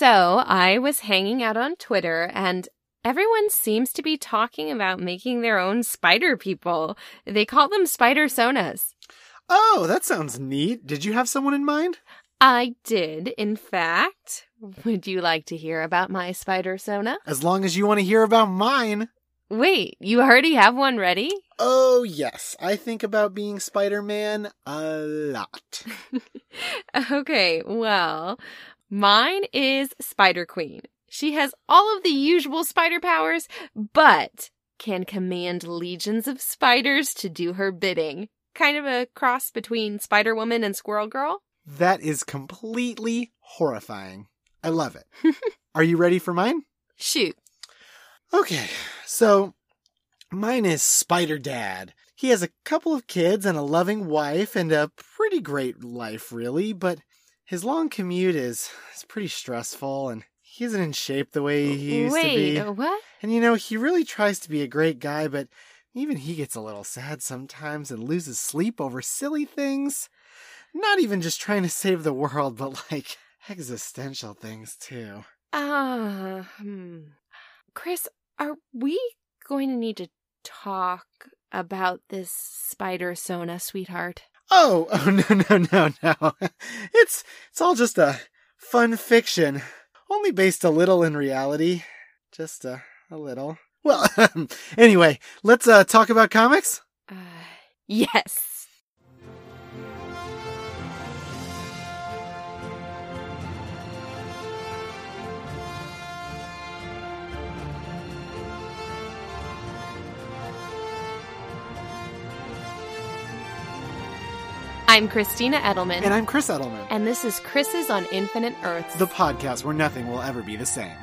So I was hanging out on Twitter and everyone seems to be talking about making their own spider people. They call them spider sonas. Oh, that sounds neat. Did you have someone in mind? I did, in fact. Would you like to hear about my spider sona? As long as you want to hear about mine. Wait, you already have one ready? Oh, yes. I think about being Spider Man a lot. okay, well, mine is Spider Queen. She has all of the usual spider powers, but can command legions of spiders to do her bidding. Kind of a cross between Spider Woman and Squirrel Girl. That is completely horrifying. I love it. Are you ready for mine? Shoot. Okay, so mine is Spider Dad. He has a couple of kids and a loving wife and a pretty great life, really, but his long commute is, is pretty stressful and he isn't in shape the way he used Wait, to be. what? And you know, he really tries to be a great guy, but even he gets a little sad sometimes and loses sleep over silly things. Not even just trying to save the world, but like existential things too. Uh, hmm. Chris, are we going to need to talk about this spider sona, sweetheart? Oh, oh no, no, no, no. It's it's all just a fun fiction, only based a little in reality, just a a little. Well, anyway, let's uh talk about comics. Uh, yes. I'm Christina Edelman. And I'm Chris Edelman. And this is Chris's on Infinite Earths. The podcast where nothing will ever be the same.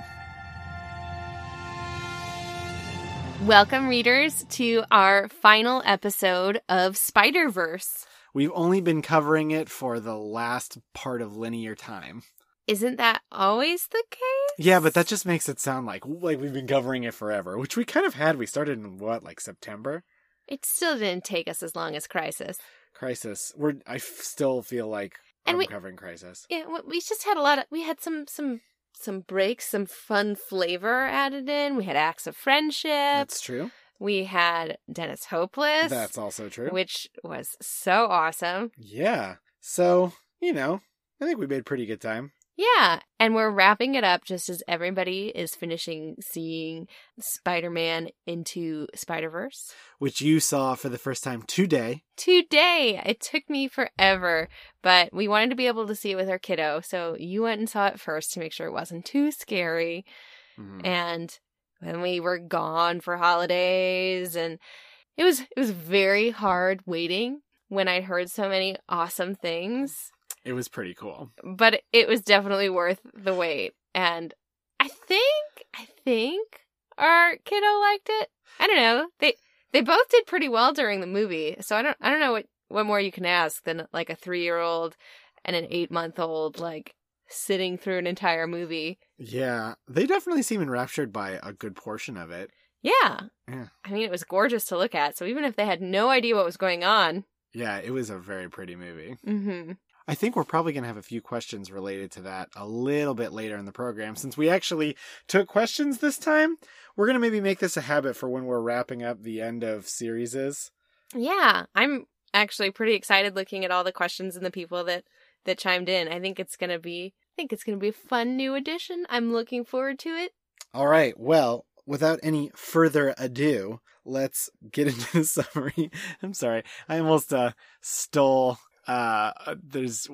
Welcome, readers, to our final episode of Spider Verse. We've only been covering it for the last part of linear time. Isn't that always the case? Yeah, but that just makes it sound like like we've been covering it forever, which we kind of had. We started in what, like September? It still didn't take us as long as Crisis. Crisis. We're I f- still feel like And I'm we- covering Crisis. Yeah, we just had a lot of. We had some some some breaks, some fun flavor added in. We had Acts of Friendship. That's true. we had Dennis Hopeless, That's also true. which was so awesome. Yeah. So, you know, I think we made pretty good time. Yeah, and we're wrapping it up just as everybody is finishing seeing Spider-Man into Spider-Verse. Which you saw for the first time today. Today, it took me forever, but we wanted to be able to see it with our kiddo, so you went and saw it first to make sure it wasn't too scary. Mhm. And when we were gone for holidays, and it was it was very hard waiting when I heard so many awesome things It was pretty cool. but it was definitely worth the wait. And I think I think our kiddo liked it. I don't know. They they both did pretty well during the movie, so I don't I don't know what what more you can ask than like a three year old and an eight month old like sitting through an entire movie. Yeah, they definitely seem enraptured by a good portion of it. Yeah. Yeah. I mean, it was gorgeous to look at. So even if they had no idea what was going on, Yeah, it was a very pretty movie. hmm I think we're probably going to have a few questions related to that a little bit later in the program. Since we actually took questions this time, we're going to maybe make this a habit for when we're wrapping up the end of series. Yeah, I'm actually pretty excited looking at all the questions and the people that that chimed in. I think it's gonna be I think it's gonna be a fun new addition. I'm looking forward to it. All right. Well, without any further ado, let's get into the summary. I'm sorry. I almost uh, stole uh there's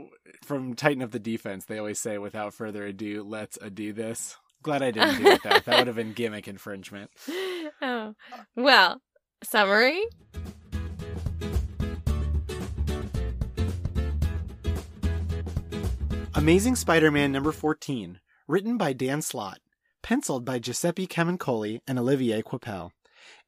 from Tighten Up the Defense, they always say without further ado, let's ado this. Glad I didn't do it that. That would have been gimmick infringement. oh. Well, summary. Amazing Spider-Man number 14, written by Dan Slott, penciled by Giuseppe Camuncoli and Olivier Coipel,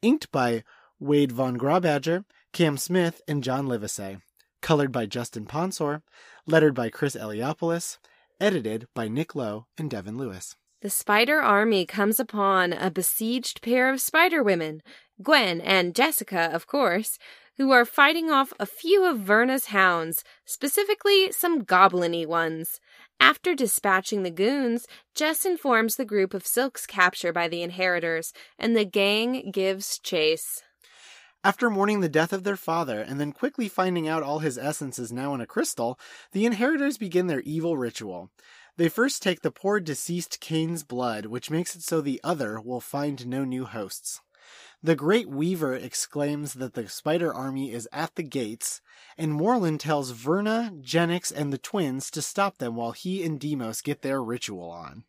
inked by Wade Von Grawbadger, Cam Smith, and John Livesay, colored by Justin Ponsor, lettered by Chris Eliopoulos, edited by Nick Lowe and Devin Lewis. The spider army comes upon a besieged pair of spider women, Gwen and Jessica, of course, who are fighting off a few of Verna's hounds, specifically some goblin-y ones. After dispatching the goons, Jess informs the group of Silk's capture by the inheritors, and the gang gives chase. After mourning the death of their father and then quickly finding out all his essence is now in a crystal, the inheritors begin their evil ritual. They first take the poor deceased Kaine's blood, which makes it so the other will find no new hosts. The great Weaver exclaims that the spider army is at the gates, and Morlun tells Verna, Jennix, and the twins to stop them while he and Daemos get their ritual on.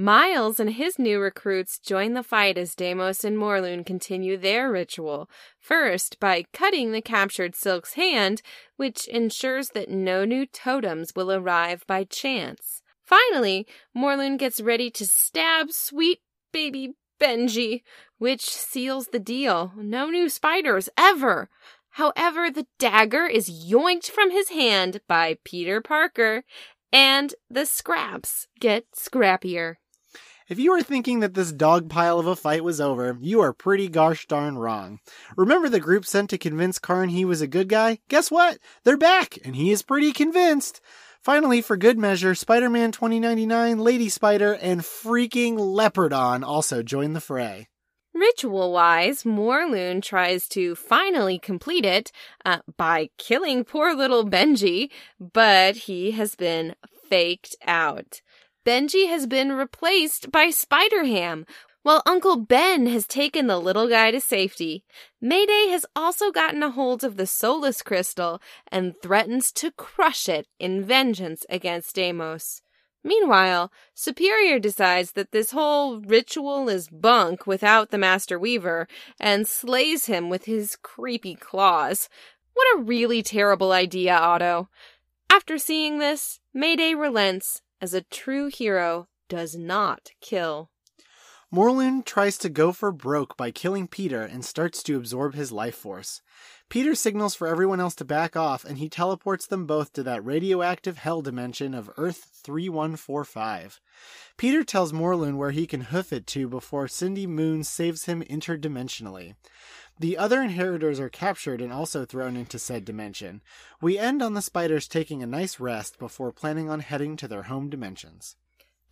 Miles and his new recruits join the fight as Daemos and Morlun continue their ritual, first by cutting the captured Silk's hand, which ensures that no new totems will arrive by chance. Finally, Morlun gets ready to stab sweet baby Benji, which seals the deal. No new spiders ever. However, the dagger is yoinked from his hand by Peter Parker, and the scraps get scrappier. If you are thinking that this dog pile of a fight was over, you are pretty gosh darn wrong. Remember the group sent to convince Karn he was a good guy? Guess what? They're back, and he is pretty convinced. Finally, for good measure, Spider Man 2099, Lady Spider, and freaking Leopardon also join the fray. Ritual wise, Morlun tries to finally complete it uh, by killing poor little Benji, but he has been faked out. Benji has been replaced by Spider Ham, while Uncle Ben has taken the little guy to safety, Mayday has also gotten a hold of the Solus Crystal and threatens to crush it in vengeance against Daemos. Meanwhile, Superior decides that this whole ritual is bunk without the Master Weaver and slays him with his creepy claws. What a really terrible idea, Otto. After seeing this, Mayday relents as a true hero does not kill. Morlun tries to go for broke by killing Peter and starts to absorb his life force. Peter signals for everyone else to back off and he teleports them both to that radioactive hell dimension of Earth 3145. Peter tells Morlun where he can hoof it to before Cindy Moon saves him interdimensionally. The other inheritors are captured and also thrown into said dimension. We end on the spiders taking a nice rest before planning on heading to their home dimensions.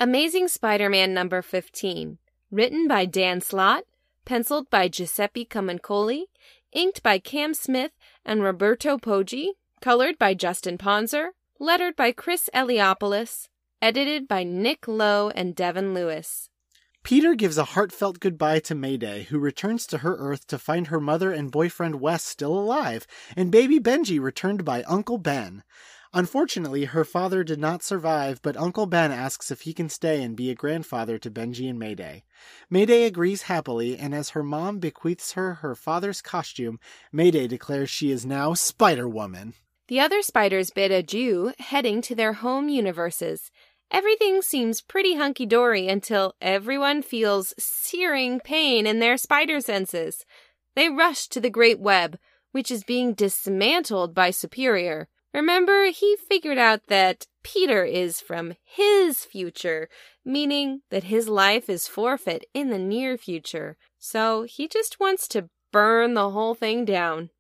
Amazing Spider Man number 15. Written by Dan Slott, penciled by Giuseppe Camuncoli, inked by Cam Smith and Roberto Poggi, colored by Justin Ponsor, lettered by Chris Eliopoulos, edited by Nick Lowe and Devin Lewis. Peter gives a heartfelt goodbye to Mayday, who returns to her Earth to find her mother and boyfriend Wes still alive, and baby Benji returned by Uncle Ben. Unfortunately, her father did not survive, but Uncle Ben asks if he can stay and be a grandfather to Benji and Mayday. Mayday agrees happily, and as her mom bequeaths her her father's costume, Mayday declares she is now Spider Woman. The other spiders bid adieu, heading to their home universes. Everything seems pretty hunky dory until everyone feels searing pain in their spider senses. They rush to the Great Web, which is being dismantled by Superior. Remember, he figured out that Peter is from his future, meaning that his life is forfeit in the near future. So he just wants to burn the whole thing down.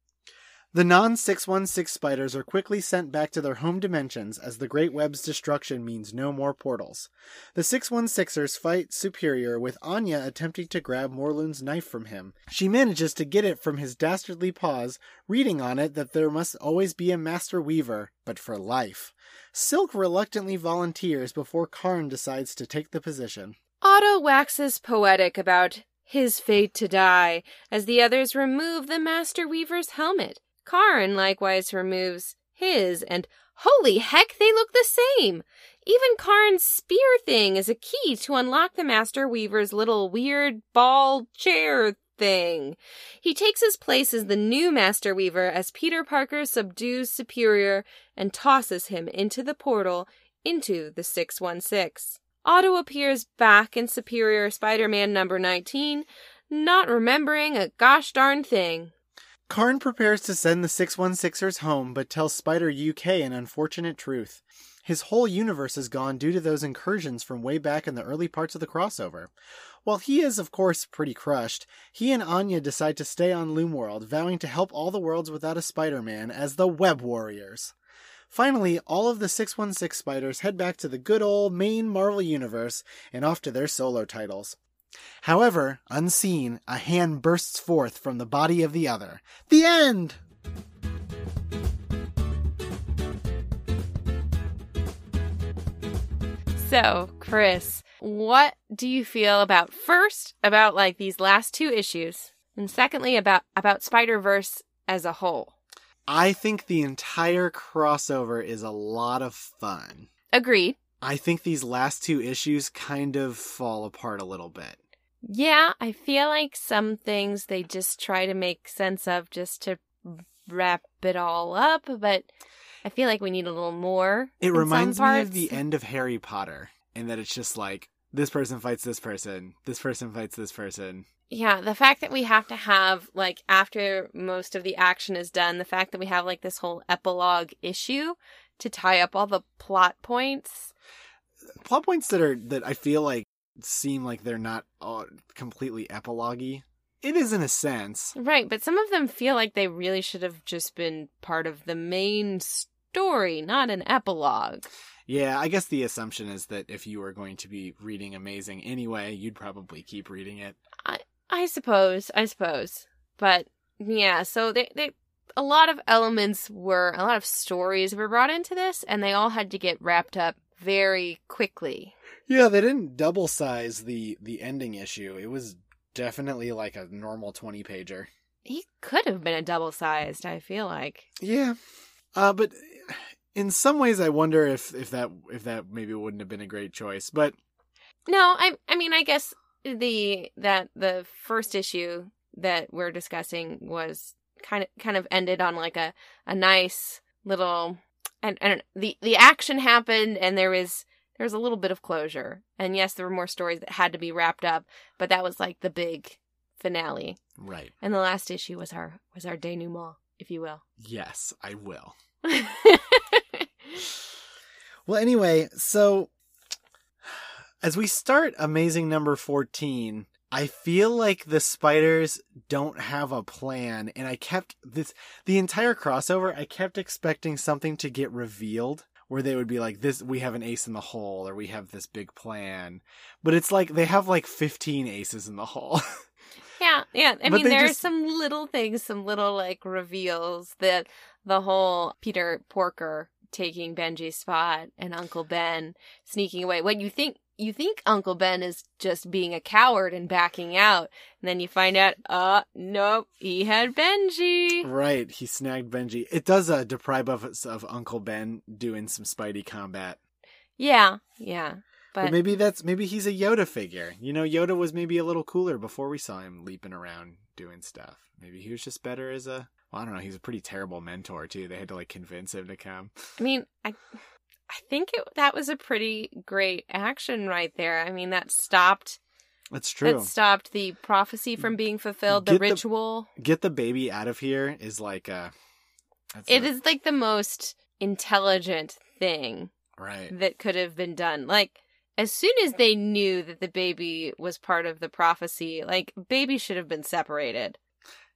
The non 616 spiders are quickly sent back to their home dimensions as the Great Web's destruction means no more portals. The 616ers fight Superior with Anya attempting to grab Morlun's knife from him. She manages to get it from his dastardly paws, reading on it that there must always be a Master Weaver, but for life. Silk reluctantly volunteers before Karn decides to take the position. Otto waxes poetic about his fate to die as the others remove the Master Weaver's helmet. Karn likewise removes his, and holy heck, they look the same! Even Karn's spear thing is a key to unlock the Master Weaver's little weird ball chair thing. He takes his place as the new Master Weaver as Peter Parker subdues Superior and tosses him into the portal into the 616. Otto appears back in Superior Spider Man number 19, not remembering a gosh darn thing. Karn prepares to send the 616ers home, but tells Spider UK an unfortunate truth. His whole universe is gone due to those incursions from way back in the early parts of the crossover. While he is, of course, pretty crushed, he and Anya decide to stay on Loomworld, vowing to help all the worlds without a Spider Man as the Web Warriors. Finally, all of the 616 spiders head back to the good old main Marvel universe and off to their solo titles. However, unseen, a hand bursts forth from the body of the other. The end! So, Chris, what do you feel about first about like these last two issues, and secondly about about Spider Verse as a whole? I think the entire crossover is a lot of fun. Agreed. I think these last two issues kind of fall apart a little bit. Yeah, I feel like some things they just try to make sense of just to wrap it all up, but I feel like we need a little more. It reminds me of the end of Harry Potter, in that it's just like this person fights this person, this person fights this person. Yeah, the fact that we have to have like after most of the action is done, the fact that we have like this whole epilogue issue to tie up all the plot points. Plot points that are that I feel like seem like they're not uh, completely epilogue-y. It is in a sense. Right, but some of them feel like they really should have just been part of the main story, not an epilogue. Yeah, I guess the assumption is that if you were going to be reading Amazing anyway, you'd probably keep reading it. I I suppose, I suppose. But yeah, so they they a lot of elements were a lot of stories were brought into this and they all had to get wrapped up very quickly. Yeah, they didn't double size the the ending issue. It was definitely like a normal 20 pager. He could have been a double sized, I feel like. Yeah. Uh but in some ways I wonder if if that if that maybe wouldn't have been a great choice. But No, I I mean I guess the that the first issue that we're discussing was kind of kind of ended on like a a nice little and and the the action happened and there was there was a little bit of closure. And yes, there were more stories that had to be wrapped up, but that was like the big finale. right. And the last issue was our was our denouement, if you will. Yes, I will. Well, anyway, so as we start Amazing Number 14, I feel like the spiders don't have a plan and I kept this the entire crossover I kept expecting something to get revealed where they would be like this we have an ace in the hole or we have this big plan. But it's like they have like 15 aces in the hole. Yeah, yeah. I But mean, there are just- some little things, some little like reveals that the whole Peter Porker taking Benji's spot and Uncle Ben sneaking away. What you think? You think Uncle Ben is just being a coward and backing out, and then you find out, uh, nope, he had Benji. right, he snagged Benji. It does uh, deprive us of Uncle Ben doing some Spidey combat. Yeah, yeah. But, But, maybe that's maybe he's a Yoda figure. You know, Yoda was maybe a little cooler before we saw him leaping around doing stuff. Maybe he was just better as a well, I don't know, he's a pretty terrible mentor too. They had to like convince him to come. I mean, I, I think it, that was a pretty great action right there. I mean, that stopped That's true. that stopped the prophecy from being fulfilled. The Get the- ritual. Get the baby out of here is like that's It a- is like the most intelligent thing right. that could have been done. Like as soon as they knew that the baby was part of the prophecy, like baby should have been separated.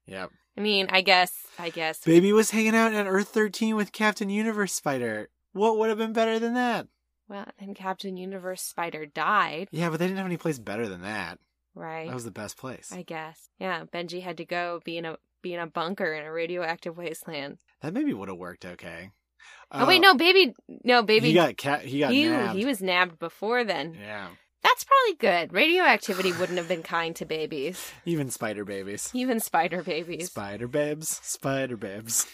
Yep. I mean, I guess, I guess. Baby was hanging out at Earth 13 with Captain Universe Spider. What would have been better than that? Well, then Captain Universe Spider died, Yeah, but they didn't have any place better than that. right? That was the best place. I guess. Yeah, Benji had to go be in a be in a bunker in a radioactive wasteland. That maybe would have worked okay. oh wait, uh, no, baby, no, baby. He got cat. He got he, nabbed. he was nabbed before then. Yeah. That's probably good. Radioactivity wouldn't have been kind to babies, Even spider babies. even spider babies. Spider babes. Spider babes.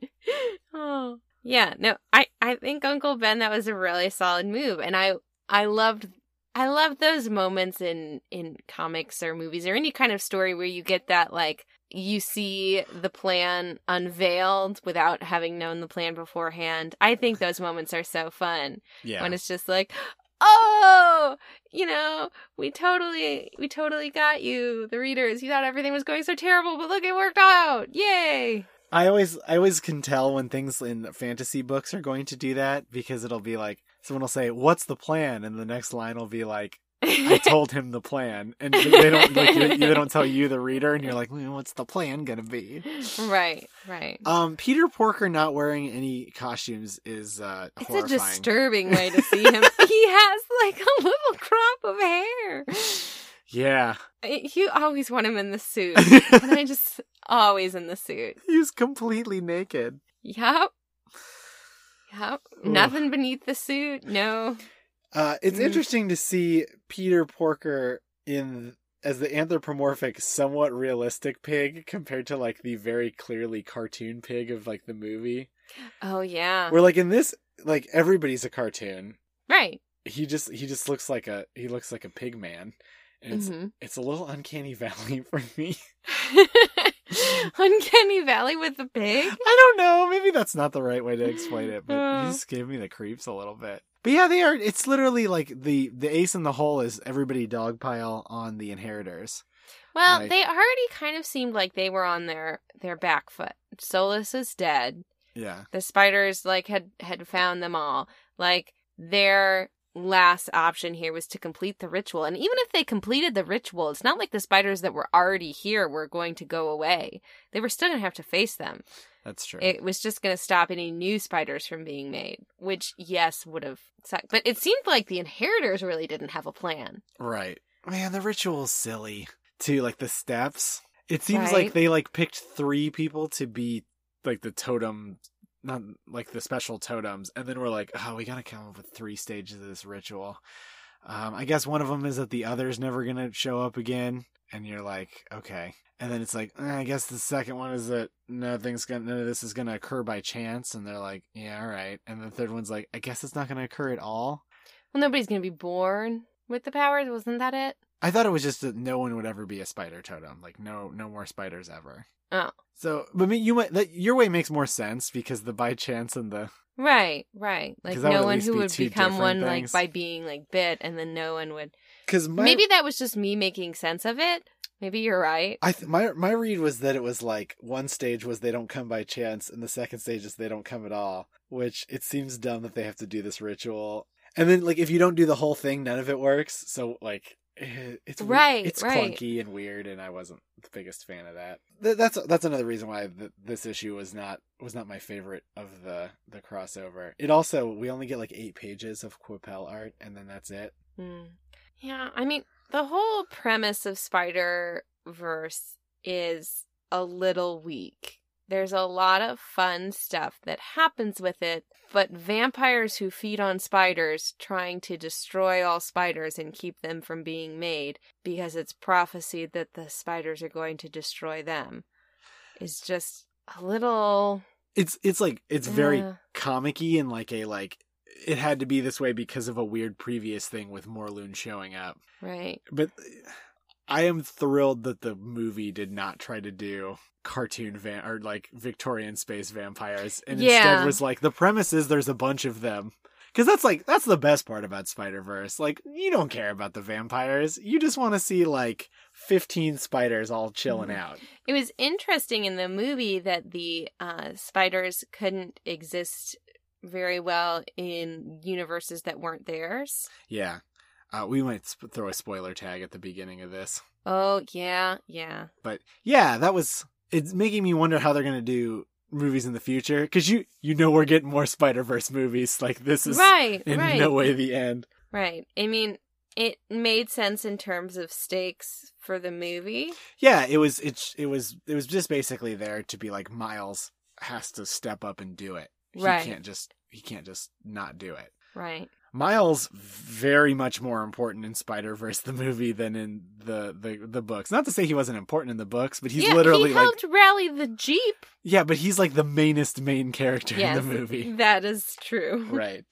oh yeah no i i think uncle ben that was a really solid move and i i loved i loved those moments in in comics or movies or any kind of story where you get that like you see the plan unveiled without having known the plan beforehand i think those moments are so fun Yeah. when it's just like oh you know we totally we totally got you the readers. You thought everything was going so terrible but look it worked out. Yay. I always I always can tell when things in fantasy books are going to do that because it'll be like someone will say, "What's the plan?" and the next line will be like, I told him the plan, and they don't like they don't tell you the reader, and you're like, well, what's the plan gonna be? right, right. Um, Peter Porker not wearing any costumes is uh It's horrifying. a disturbing way to see him. he has like a little crop of hair. yeah, You always want him in the suit. and I just always in the suit. he's completely naked. Yep. Yep. Ooh. Nothing beneath the suit. No. Uh, it's Mm. interesting to see Peter Porker in as the anthropomorphic, somewhat realistic pig compared to like the very clearly cartoon pig of like the movie. Oh yeah. Where like in this, like everybody's a cartoon. Right. He just he just looks like a he looks like a pig man, and it's Mhm. it's a little uncanny valley for me. Uncanny Valley with the pig. I don't know. Maybe that's not the right way to explain it, but Uh. he just gave me the creeps a little bit. But yeah, they are. It's literally like the the ace in the hole is everybody dogpile on the inheritors. Well, Like- they already kind of seemed like they were on their their back foot. Solus is dead. Yeah, The spiders like had had found them all. Like their last option here was to complete the ritual. And even if they completed the ritual, it's not like the spiders that were already here were going to go away. They were still going to have to face them. that's true. It was just going to stop any new spiders from being made, which yes would have sucked. But it seemed like the inheritors really didn't have a plan. right, man. The ritual's silly too. Like the steps. It seems Right. like they like picked three people to be like the totem. Not like the special totems, and then we're like, oh, we gotta come up with three stages of this ritual. Um, I guess one of them is that the other's never gonna show up again, and you're like, okay. And then it's like, eh, I guess the second one is that nothing's gonna, none of this is gonna occur by chance, and they're like, yeah, all right. And the third one's like, I guess it's not gonna occur at all. Well, nobody's to be born with the powers. Wasn't that it? I thought it was just that no one would ever be a spider totem, like no, no more spiders ever. Oh. So, but me- you might that your way makes more sense because the by chance and the Right, right. Like no one who be would become one things. like by being like bit, and then no one would. because my Maybe that was just me making sense of it. Maybe you're right. I th- my my read was that it was like one stage was they don't come by chance, and the second stage is they don't come at all. Which it seems dumb that they have to do this ritual, and then like if you don't do the whole thing, none of it works. So like it's Right, it's right. clunky and weird, and I wasn't the biggest fan of that. Th- that's that's another reason why th- this issue was not was not my favorite of the the crossover. It also we only get like eight pages of Coipel art, and then that's it. Hmm. Yeah, I mean, the whole premise of Spider Verse is a little weak. There's a lot of fun stuff that happens with it, but vampires who feed on spiders trying to destroy all spiders and keep them from being made because it's prophesied that the spiders are going to destroy them is just a little It's it's like it's very uh, comicky and like a like it had to be this way because of a weird previous thing with Morlun showing up. right. But I am thrilled that the movie did not try to do cartoon van or like Victorian space vampires and Yeah. instead was like the premise is there's a bunch of them. Cuz that's like that's the best part about Spider-Verse. Like you don't care about the vampires. You just want to see like 15 spiders all chilling Mhm. out. It was interesting in the movie that the uh, spiders couldn't exist very well in universes that weren't theirs. Yeah. Uh, we might sp- throw a spoiler tag at the beginning of this. Oh, yeah, yeah. But yeah, that was it's making me wonder how they're gonna do movies in the future because you you know we're getting more Spider Verse movies. Like this is right, in right. no way the end. Right. I mean, it made sense in terms of stakes for the movie. Yeah, it was it it was it was just basically there to be like Miles has to step up and do it. He Right. can't just he can't just not do it. Right. Miles very much more important in Spider Verse the movie than in the, the the books. Not to say he wasn't important in the books, but he's yeah, literally he like helped rally the Jeep. yeah, but he's like the mainest main character Yes, in the movie. that is true. right.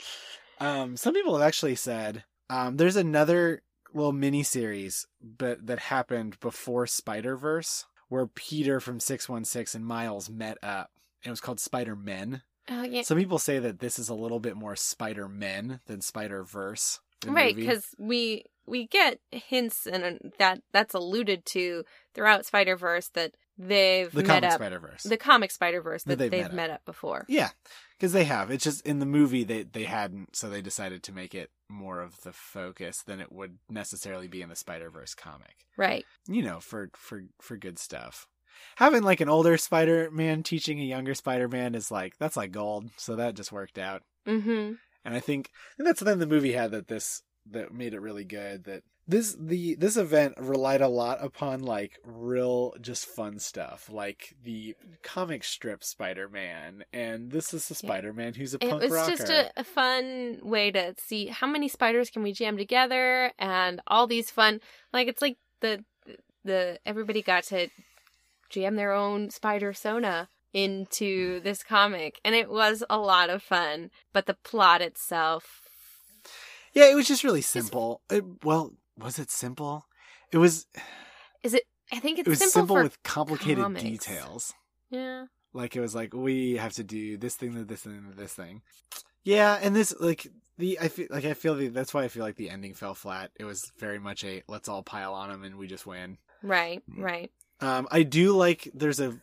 Um, some people have actually said um, there's another little mini series, but that happened before Spider Verse, where Peter from Six One Six and Miles met up. It was called Spider Men. Oh, yeah. Some people say that this is a little bit more Spider Men than Spider Verse. right because we we get hints and uh, that that's alluded to throughout spider verse that they've The met comic up Spider Verse. the comic Spider Verse That that, they've they've, met met, up before. Yeah, because they have. It's just in the movie they they hadn't, so they decided to make it more of the focus than it would necessarily be in the Spider Verse comic. Right. You know, for for for good stuff. Having like an older Spider Man teaching a younger Spider Man is like that's like gold. So that just worked out. Mm-hmm. And I think and that's then the movie had that this that made it really good. That this the this event relied a lot upon like real just fun stuff, like the comic strip Spider Man, and this is the Yeah. Spider Man who's a It punk was rocker. just a, a fun way to see how many spiders can we jam together and all these fun like it's like the the everybody got to jam their own spider sona into this comic and it was a lot of fun but the plot itself Yeah, it was just really simple. It, well, was it simple? It was. is it i think it's It was simple, simple, with complicated comics. details. yeah Like it was like we have to do this thing, this thing, this thing. Yeah, and this like the I feel like I feel the, that's why I feel like the ending fell flat. It was very much a let's all pile on him and we just win. right Mm. right Um, I do like there's a,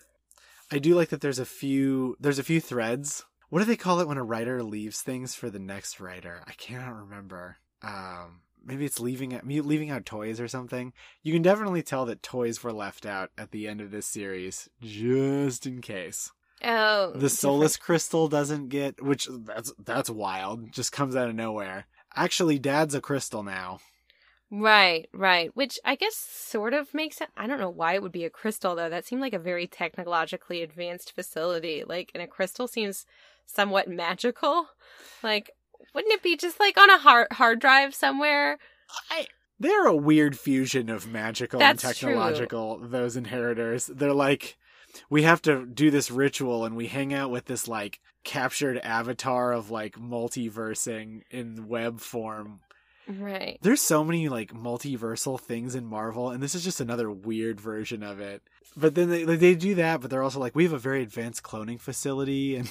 I do like that there's a few there's a few threads. What do they call it when a writer leaves things for the next writer? I cannot remember. Um, maybe it's leaving out leaving out toys or something. You can definitely tell that toys were left out at the end of this series, just in case oh the Solus crystal doesn't get, which that's that's wild. Just comes out of nowhere. Actually, Dad's a crystal now. Right, right. Which I guess sort of makes sense. I don't know why it would be a crystal though. That seemed like a very technologically advanced facility. Like, and a crystal seems somewhat magical. Like, wouldn't it be just like on a hard hard drive somewhere? I, they're a weird fusion of magical That's and true. technological. Those inheritors, they're like, we have to do this ritual, and we hang out with this like captured avatar of like multiversing in web form. Right. There's so many like multiversal things in Marvel, and this is just another weird version of it. But then they they do that, but they're also like, we have a very advanced cloning facility, and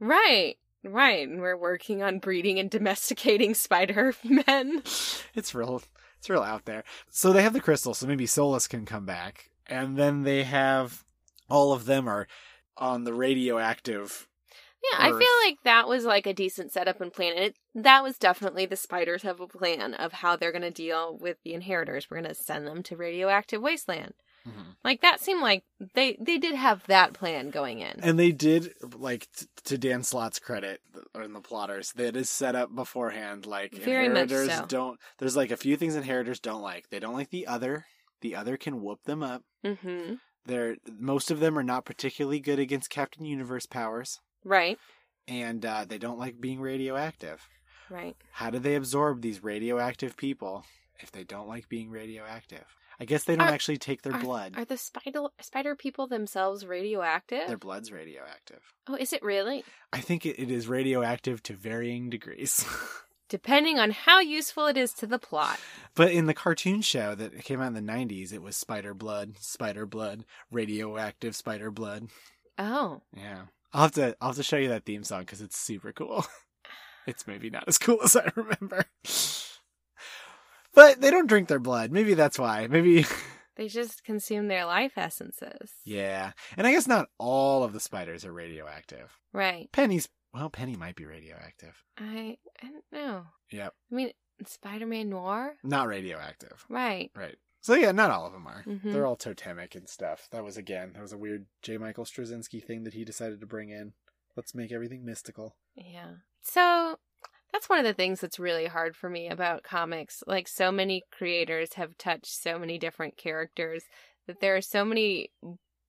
Right. Right. And we're working on breeding and domesticating spider men. it's real it's real out there so they have the crystal so maybe solus can come back and then they have all of them are on the radioactive Yeah, I feel like that was like a decent setup and plan. And it, that was definitely the spiders have a plan of how they're going to deal with the inheritors. We're going to send them to radioactive wasteland. Like that seemed like they they did have that plan going in. and they did like t- to dan slott's credit or in the plotters that is set up beforehand like Very much inheritors so. don't there's like a few things inheritors don't like they don't like the other the other can whoop them up hmm they're most of them are not particularly good against captain universe powers Right. and uh, they don't like being radioactive Right. How do they absorb these radioactive people if they don't like being radioactive? I guess they don't Are- actually take their are, blood. Are the spider spider people themselves radioactive? Their blood's radioactive. Oh, is it really? I think it, it is radioactive to varying degrees. Depending on how useful it is to the plot. but in the cartoon show that came out in the 90s, it was spider blood, spider blood, radioactive spider blood. Oh. Yeah. I'll have to I'll have to show you that theme song cuz it's super cool. it's maybe not as cool as I remember. But they don't drink their blood. Maybe that's why. Maybe They just consume their life essences. Yeah. And I guess not all of the spiders are radioactive. Right. Peni's, well, Peni might be radioactive. I I don't know. Yep. I mean, Spider Man Noir? Not radioactive. Right. Right. So yeah, not all of them are. Mhm. They're all totemic and stuff. That was, again, that was a weird J. Michael Straczynski thing that he decided to bring in. Let's make everything mystical. Yeah. So that's one of the things that's really hard for me about comics. Like, so many creators have touched so many different characters that there are so many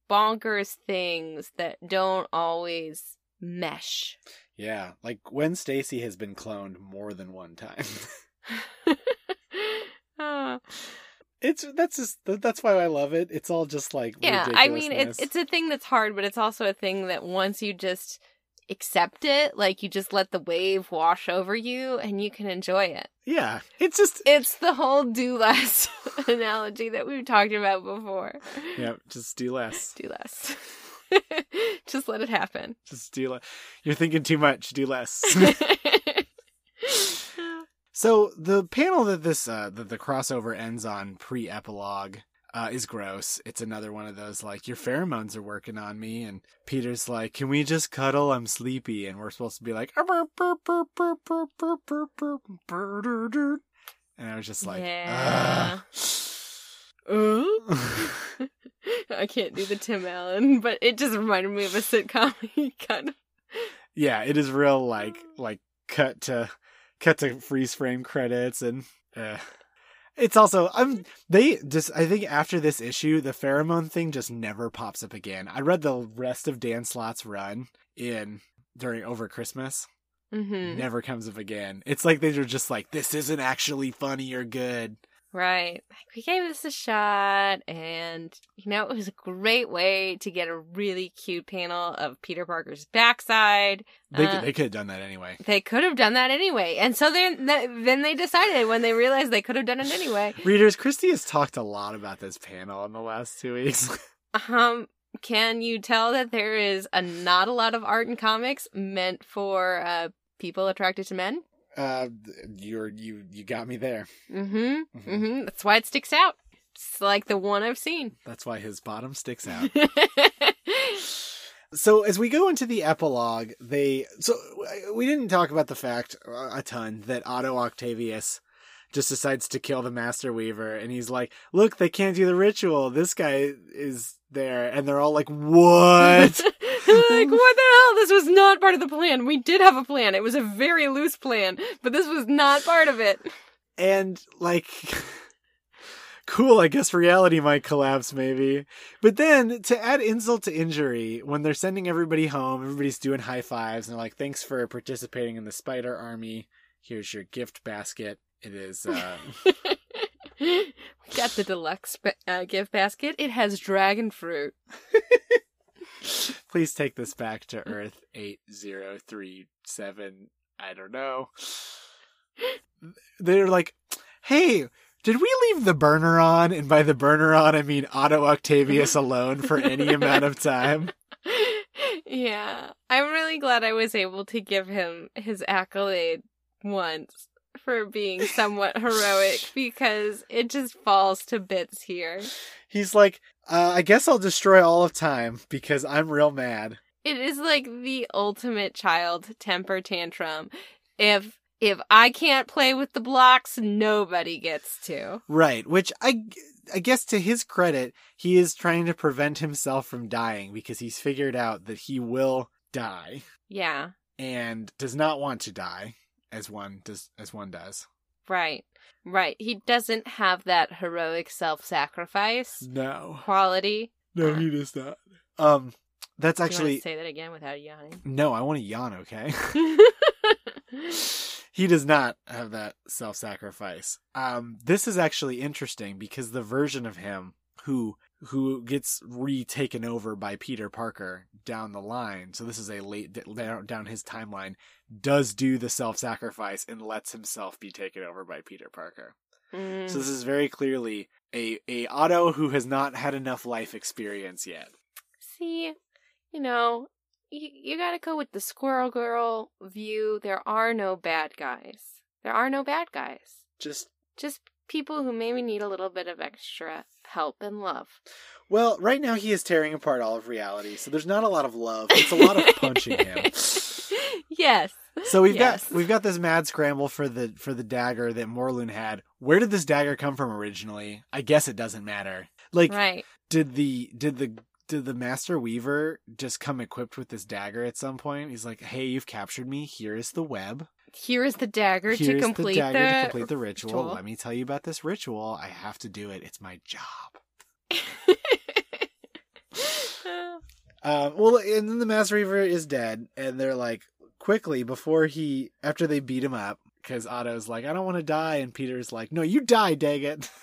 bonkers things that don't always mesh. Yeah. Like Gwen Stacy has been cloned more than one time. Ah. It's, that's just, that's why I love it. It's all just like, yeah, I mean, it's it's a thing that's hard, but it's also a thing that once you just accept it, like you just let the wave wash over you and you can enjoy it. yeah. It's just, It's the whole do less analogy that we've talked about before. yeah, just do less. Do less. just let it happen. Just do less. You're thinking too much. Do less. So the panel that this uh, that the crossover ends on pre-epilogue, uh, is gross. It's another one of those like your pheromones are working on me, and Peter's like, "Can we just cuddle? I'm sleepy," and we're supposed to be like, and I was just like, Yeah. I can't do the Tim Allen, but it just reminded me of a sitcom. Kind of yeah, it is real like like cut to cut to freeze frame credits and uh it's also I'm they just I think after this issue the pheromone thing just never pops up again. I read the rest of Dan Slott's run in during over Christmas. hmm Never comes up again. It's like they're just like this isn't actually funny or good. Right. We gave this a shot and you know, it was a great way to get a really cute panel of Peter Parker's backside. They Uh, could, they could have done that anyway. They could have done that anyway. And so then then they decided when they realized they could have done it anyway. Readers, Christy has talked a lot about this panel in the last two weeks. Um can you tell that there is a not a lot of art in comics meant for uh people attracted to men? Uh, you're you you got me there. Mhm. Mhm. Mhm. That's why it sticks out. It's like the one I've seen. That's why his bottom sticks out. So as we go into the epilogue, they so we didn't talk about the fact a ton that Otto Octavius just decides to kill the Master Weaver, and he's like, "Look, they can't do the ritual. This guy is there," and they're all like, "What?" like, what the hell? This was not part of the plan. We did have a plan. It was a very loose plan, but this was not part of it. and like. Cool, I guess reality might collapse maybe. But then to add insult to injury, when they're sending everybody home, everybody's doing high fives and they're like, thanks for participating in the spider army. Here's your gift basket. It is, uh, we got the deluxe uh, gift basket. It has dragon fruit. please take this back to Earth 8037. I don't know. They're like, hey, did we leave the burner on? And by the burner on, I mean Otto Octavius alone for any amount of time. yeah, I'm really glad I was able to give him his accolade once for being somewhat heroic because it just falls to bits here. He's like, uh, I guess I'll destroy all of time because I'm real mad. It is like the ultimate child temper tantrum. If if I can't play with the blocks, nobody gets to. Right, which I, I guess to his credit, he is trying to prevent himself from dying because he's figured out that he will die Yeah, and does not want to die as one does as one does. right. Right. He doesn't have that heroic self-sacrifice No. quality. No, he does not. Um that's actually say that again without yawning. no, I want to yawn, okay? he does not have that self-sacrifice. Um, this is actually interesting because the version of him who who gets retaken over by Peter Parker down the line. So this is a late down his timeline. Does do the self-sacrifice and lets himself be taken over by Peter Parker. Mm. So this is very clearly a a Otto who has not had enough life experience yet. See, you know, you, you gotta go with the Squirrel Girl view. There are no bad guys. There are no bad guys. Just Just people who maybe need a little bit of extra help and love. well, right now he is tearing apart all of reality. So there's not a lot of love. It's a lot of punching him. yes. So we've Yes. got we've got this mad scramble for the for the dagger that Morlun had. Where did this dagger come from originally? I guess it doesn't matter. Like Right. did the did the did the master weaver just come equipped with this dagger at some point? He's like, "Hey, you've captured me. Here is the web. Here is the dagger Here's to complete the dagger the to complete the ritual. ritual. Let me tell you about this ritual. I have to do it. It's my job." Uh, well, and then the Master Weaver is dead, and they're like, quickly before he, after they beat him up, because Otto's like, I don't want to die, and Peter's like, No, you die, dang it.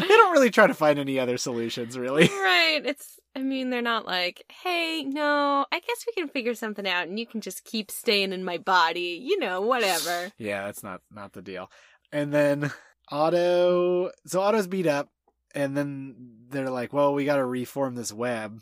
they don't really try to find any other solutions, really. right. It's I mean, they're not like, hey, no, I guess we can figure something out and you can just keep staying in my body, you know, whatever. Yeah, that's not not the deal. And then Otto, so Otto's beat up, and then they're like, Well, we got to reform this web.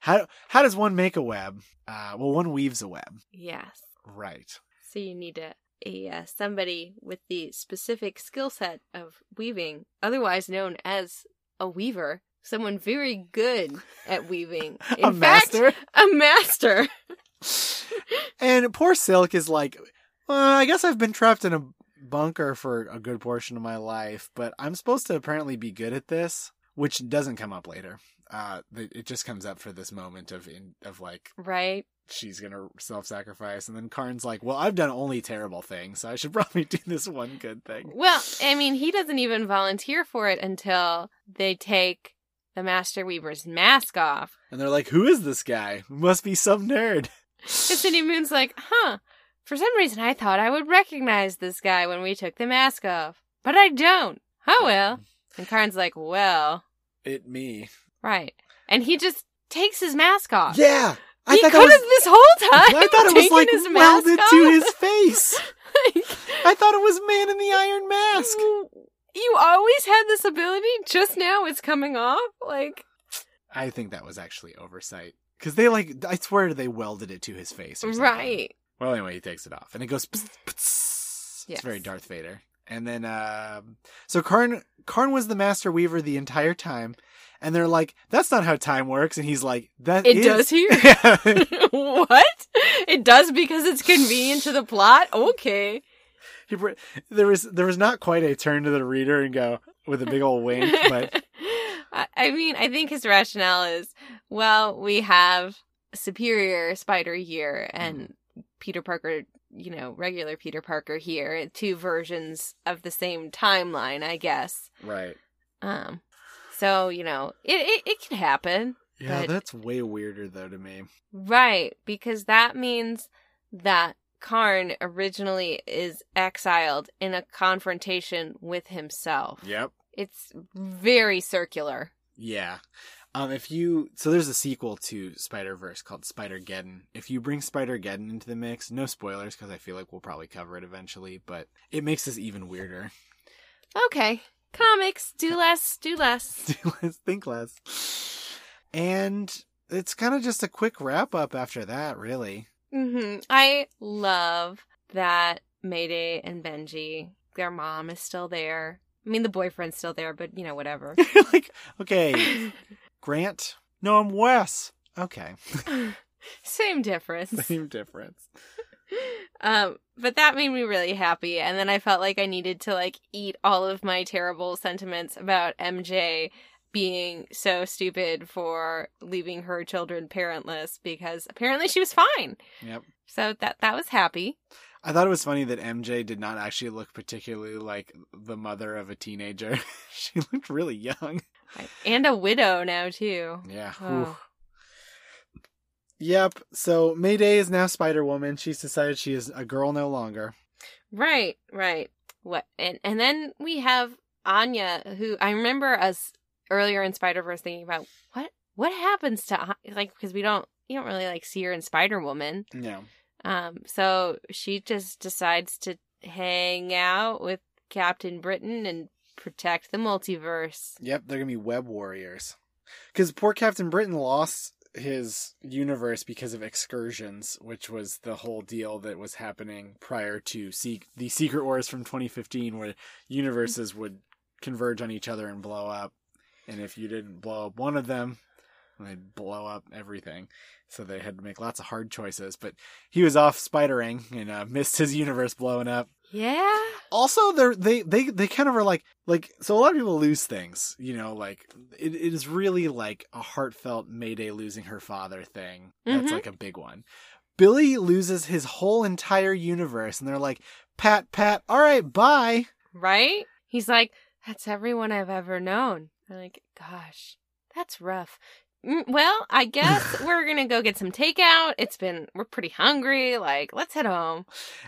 How how does one make a web? Uh, well, one weaves a web, Yes. right? So you need a, a uh, somebody with the specific skill set of weaving, otherwise known as a weaver, someone very good at weaving. In a fact, master. a master. And poor Silk is like, well, I guess I've been trapped in a bunker for a good portion of my life, but I'm supposed to apparently be good at this, which doesn't come up later. Uh, it just comes up for this moment of in, of like Right. she's gonna self-sacrifice, and then Karn's like, "Well, I've done only terrible things, so I should probably do this one good thing." Well, I mean, he doesn't even volunteer for it until they take the Master Weaver's mask off. And they're like, "Who is this guy? Must be some nerd." And Cindy Moon's like, huh, for some reason I thought I would recognize this guy when we took the mask off, but I don't. Oh well. And Karn's like, well, It me. Right. And he just takes his mask off. Yeah, I he thought could have this whole time. I thought it was like his welded mask to his face. I thought it was Man in the Iron Mask. You always had this ability. Just now it's coming off. Like, I think that was actually oversight because they like. I swear they welded it to his face. Or something. right. Well, anyway, he takes it off, and it goes. pss, pss. Yes. It's very Darth Vader. And then, um, so Karn Karn was the Master Weaver the entire time, and they're like, "That's not how time works." And he's like, "That It is." does here. what? It does because it's convenient to the plot? Okay. He br- there was there was not quite a turn to the reader and go with a big old wink, but I I mean, I think his rationale is well, we have superior Spider here and Peter Parker, you know, regular Peter Parker here, two versions of the same timeline, I guess. right. Um, so you know, it it, it can happen, Yeah, But- that's way weirder though to me. right? Because that means that Karn originally is exiled in a confrontation with himself. Yep. It's very circular. Yeah. Um, if you so there's a sequel to Spider Verse called Spider Geddon. If you bring Spider Geddon into the mix, no spoilers because I feel like we'll probably cover it eventually, but it makes this even weirder. Okay. Comics, do less, do less. Do less, think less. And it's kind of just a quick wrap up after that, really. hmm I love that Mayday and Benji, their mom is still there. I mean, the boyfriend's still there, but you know, whatever. like, okay, Grant. No, I'm Wes. Okay, Same difference. same difference. Um, but that made me really happy. And then I felt like I needed to like eat all of my terrible sentiments about MJ being so stupid for leaving her children parentless because apparently she was fine. Yep. So that that was happy. I thought it was funny that MJ did not actually look particularly like the mother of a teenager. she looked really young. And a widow now too. Yeah. Oh. Yep. So Mayday is now Spider Woman. She's decided she is a girl no longer. Right, right. What and and then we have Anya, who I remember us earlier in Spider Verse thinking about what what happens to like because we don't you don't really like see her in Spider Woman. No. Um, so she just decides to hang out with Captain Britain and protect the multiverse. Yep, they're gonna be web warriors. Because poor Captain Britain lost his universe because of incursions, which was the whole deal that was happening prior to Se- the Secret Wars from 2015, where universes would converge on each other and blow up. And if you didn't blow up one of them, they'd blow up everything. So they had to make lots of hard choices. But he was off spidering and uh, missed his universe blowing up Yeah. also they're they they they kind of are like like so a lot of people lose things you know like it, it is really like a heartfelt mayday losing her father thing that's Mhm. like a big one billy loses his whole entire universe and they're like pat pat all right bye Right? He's like, that's everyone I've ever known. I'm like, gosh, that's rough. Mm, Well, I guess we're gonna go get some takeout. It's been we're pretty hungry. Like, let's head home.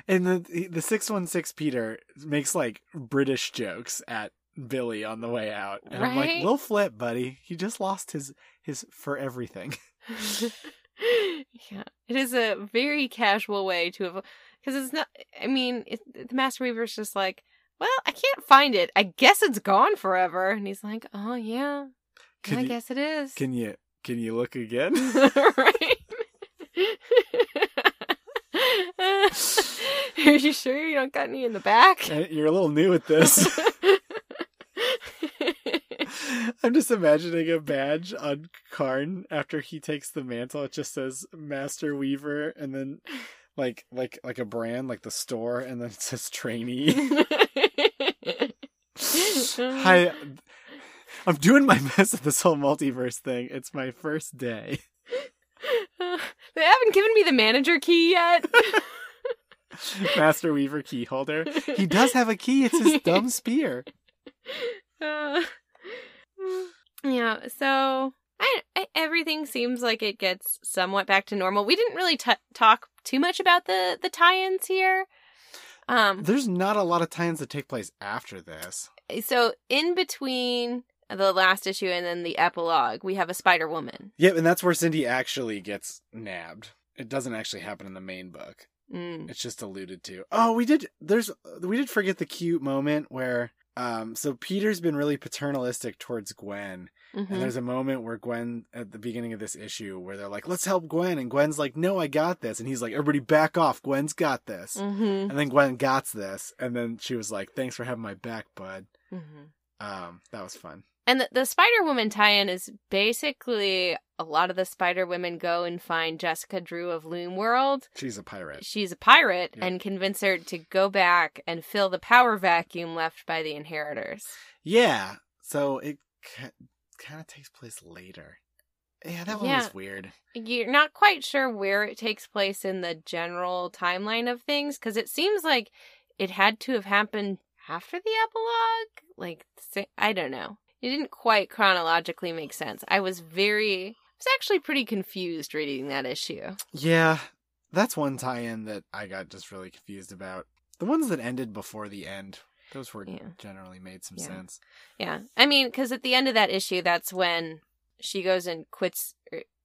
and the the 616 peter makes like british jokes at billy on the way out and i'm like Right? we'll flip buddy he just lost his his for everything yeah, it is a very casual way to have because it's not. I mean, it, the Master Weaver's just like, well, I can't find it. I guess it's gone forever. And he's like, oh yeah, Can I you- guess it is. can you can you look again right? Are you sure you don't got any in the back? You're a little new at this. I'm just imagining a badge on Karn after he takes the mantle. It just says Master Weaver, and then like like like a brand, like the store, and then it says trainee. Hi, I'm doing my best at this whole multiverse thing. It's my first day. they haven't given me the manager key yet. Master Weaver key holder. He does have a key. It's his dumb spear. Uh, yeah, so I, I, everything seems like it gets somewhat back to normal. We didn't really t- talk too much about the the tie-ins here. Um, There's not a lot of tie-ins that take place after this. so in between the last issue and then the epilogue, we have a Spider Woman. Yep, and that's where Cindy actually gets nabbed. It doesn't actually happen in the main book. Mm. It's just alluded to. Oh, we did. There's we did forget the cute moment where. Um, so Peter's been really paternalistic towards Gwen, Mhm. and there's a moment where Gwen at the beginning of this issue where they're like, "Let's help Gwen," and Gwen's like, "No, I got this," and he's like, "Everybody back off, Gwen's got this." Mhm. And then Gwen got this, and then she was like, "Thanks for having my back, bud." Mhm. Um, that was fun. And the, the Spider Woman tie-in is basically a lot of the Spider Women go and find Jessica Drew of Loom World. She's a pirate. She's a pirate Yeah. and convince her to go back and fill the power vacuum left by the inheritors. Yeah. So it kind of takes place later. Yeah, that one Yeah. was weird. You're not quite sure where it takes place in the general timeline of things because it seems like it had to have happened after the epilogue. Like, I don't know. It didn't quite chronologically make sense. I was very, I was actually pretty confused reading that issue. Yeah, that's one tie-in that I got just really confused about. The ones that ended before the end, those were Yeah. generally made some Yeah. sense. Yeah. I mean, because at the end of that issue, that's when she goes and quits,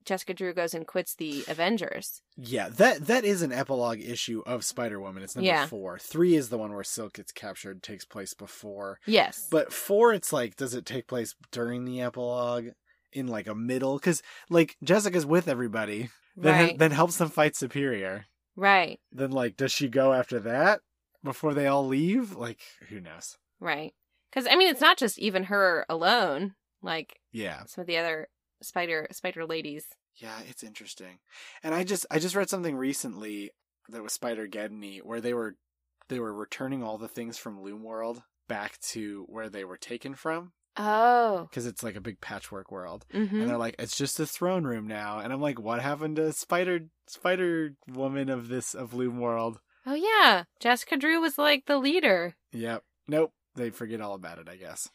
Jessica Drew goes and quits the Avengers. Yeah, that that is an epilogue issue of Spider Woman. It's number Yeah. four. Three is the one where Silk gets captured, takes place before. Yes. But four, it's like, does it take place during the epilogue? In like a middle? Because like Jessica's with everybody, then right. then helps them fight Superior. right. Then like, does she go after that before they all leave? Like, who knows? Right. Because I mean, it's not just even her alone. Like Yeah. some of the other spider spider ladies. Yeah, it's interesting. And I just I just read something recently that was Spider Geddony where they were they were returning all the things from Loom World back to where they were taken from Oh. because it's like a big patchwork world. Mm-hmm. And they're like it's just a throne room now. And I'm like what happened to Spider Spider Woman of this of Loom World? Oh yeah, Jessica Drew was like the leader. Yep. Nope. They forget all about it, I guess.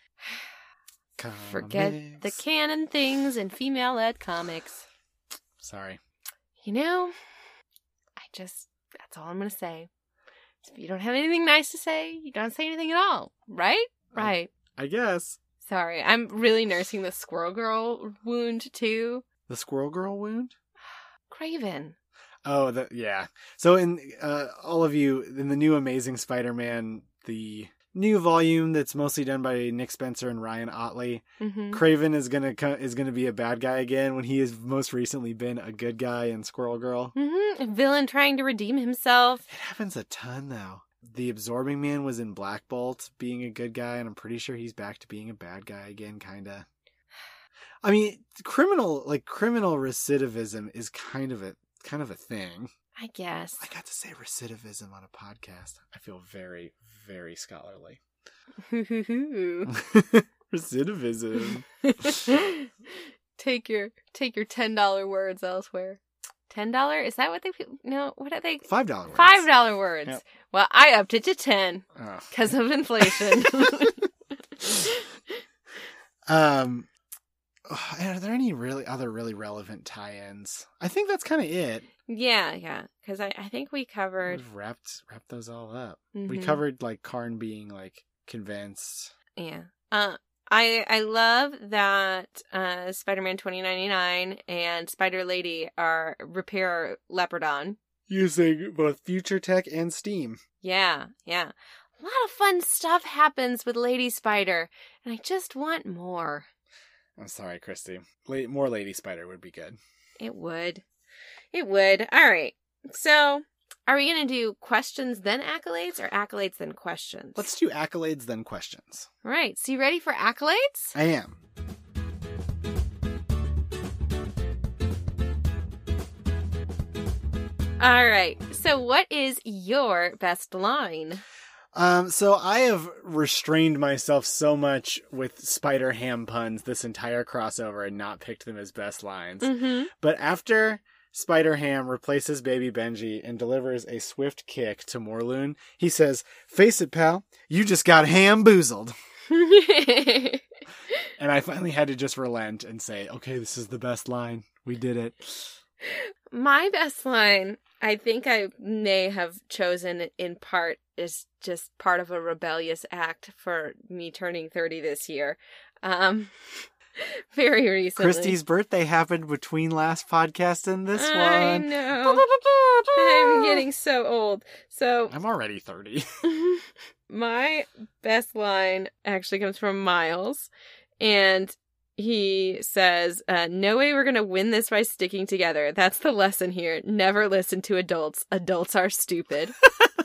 Forget the canon things in female-led comics. Sorry. You know, I just that's all I'm gonna say. If you don't have anything nice to say, you don't say anything at all, right? Right. I guess. Sorry, I'm really nursing the Squirrel Girl wound too. The Squirrel Girl wound? Kraven. Oh, that yeah. So in uh, all of you in the new Amazing Spider-Man, the new volume that's mostly done by Nick Spencer and Ryan Ottley, Mm-hmm. Kraven is gonna co- is gonna be a bad guy again when he has most recently been a good guy in Squirrel Girl. Mm-hmm. Villain trying to redeem himself. It happens a ton though. The Absorbing Man was in Black Bolt being a good guy, and I'm pretty sure he's back to being a bad guy again, kinda. I mean, criminal like criminal recidivism is kind of a kind of a thing. I guess. I got to say recidivism on a podcast. I feel very, very scholarly. recidivism. take your take your ten dollar words elsewhere. Ten dollar? Is that what they? No, what are they? Five dollar. words. Five dollar words. Yep. Well, I upped it to ten because of inflation. Um, are there any really other really relevant tie-ins? I think that's kind of it. Yeah, yeah. Because I, I think we covered. We've wrapped wrapped those all up. We Mhm. covered like Karn being like convinced. Yeah. Uh, I I love that uh, Spider Man twenty ninety nine and Spider Lady are repair Leopardon. Using both future tech and Steam. Yeah, yeah. A lot of fun stuff happens with Lady Spider, and I just want more. I'm sorry, Christy. La- more Lady Spider would be good. It would. It would. All right. So, are we going to do questions then accolades or accolades then questions? Let's do accolades then questions. All right. So, you ready for accolades? I am. All right. So, what is your best line? Um, so I have restrained myself so much with Spider Ham puns this entire crossover and not picked them as best lines. Mm-hmm. But after Spider Ham replaces Baby Benji and delivers a swift kick to Morlun, he says, Face it, pal, you just got hamboozled. And I finally had to just relent and say, okay, this is the best line. We did it. My best line, I think I may have chosen in part is just part of a rebellious act for me turning 30 this year. Um very recently. Christy's birthday happened between last podcast and this I one. I know. I'm getting so old. So I'm already 30. my best line actually comes from Miles, and he says, uh, "No way we're gonna win this by sticking together. That's the lesson here. Never listen to adults. Adults are stupid."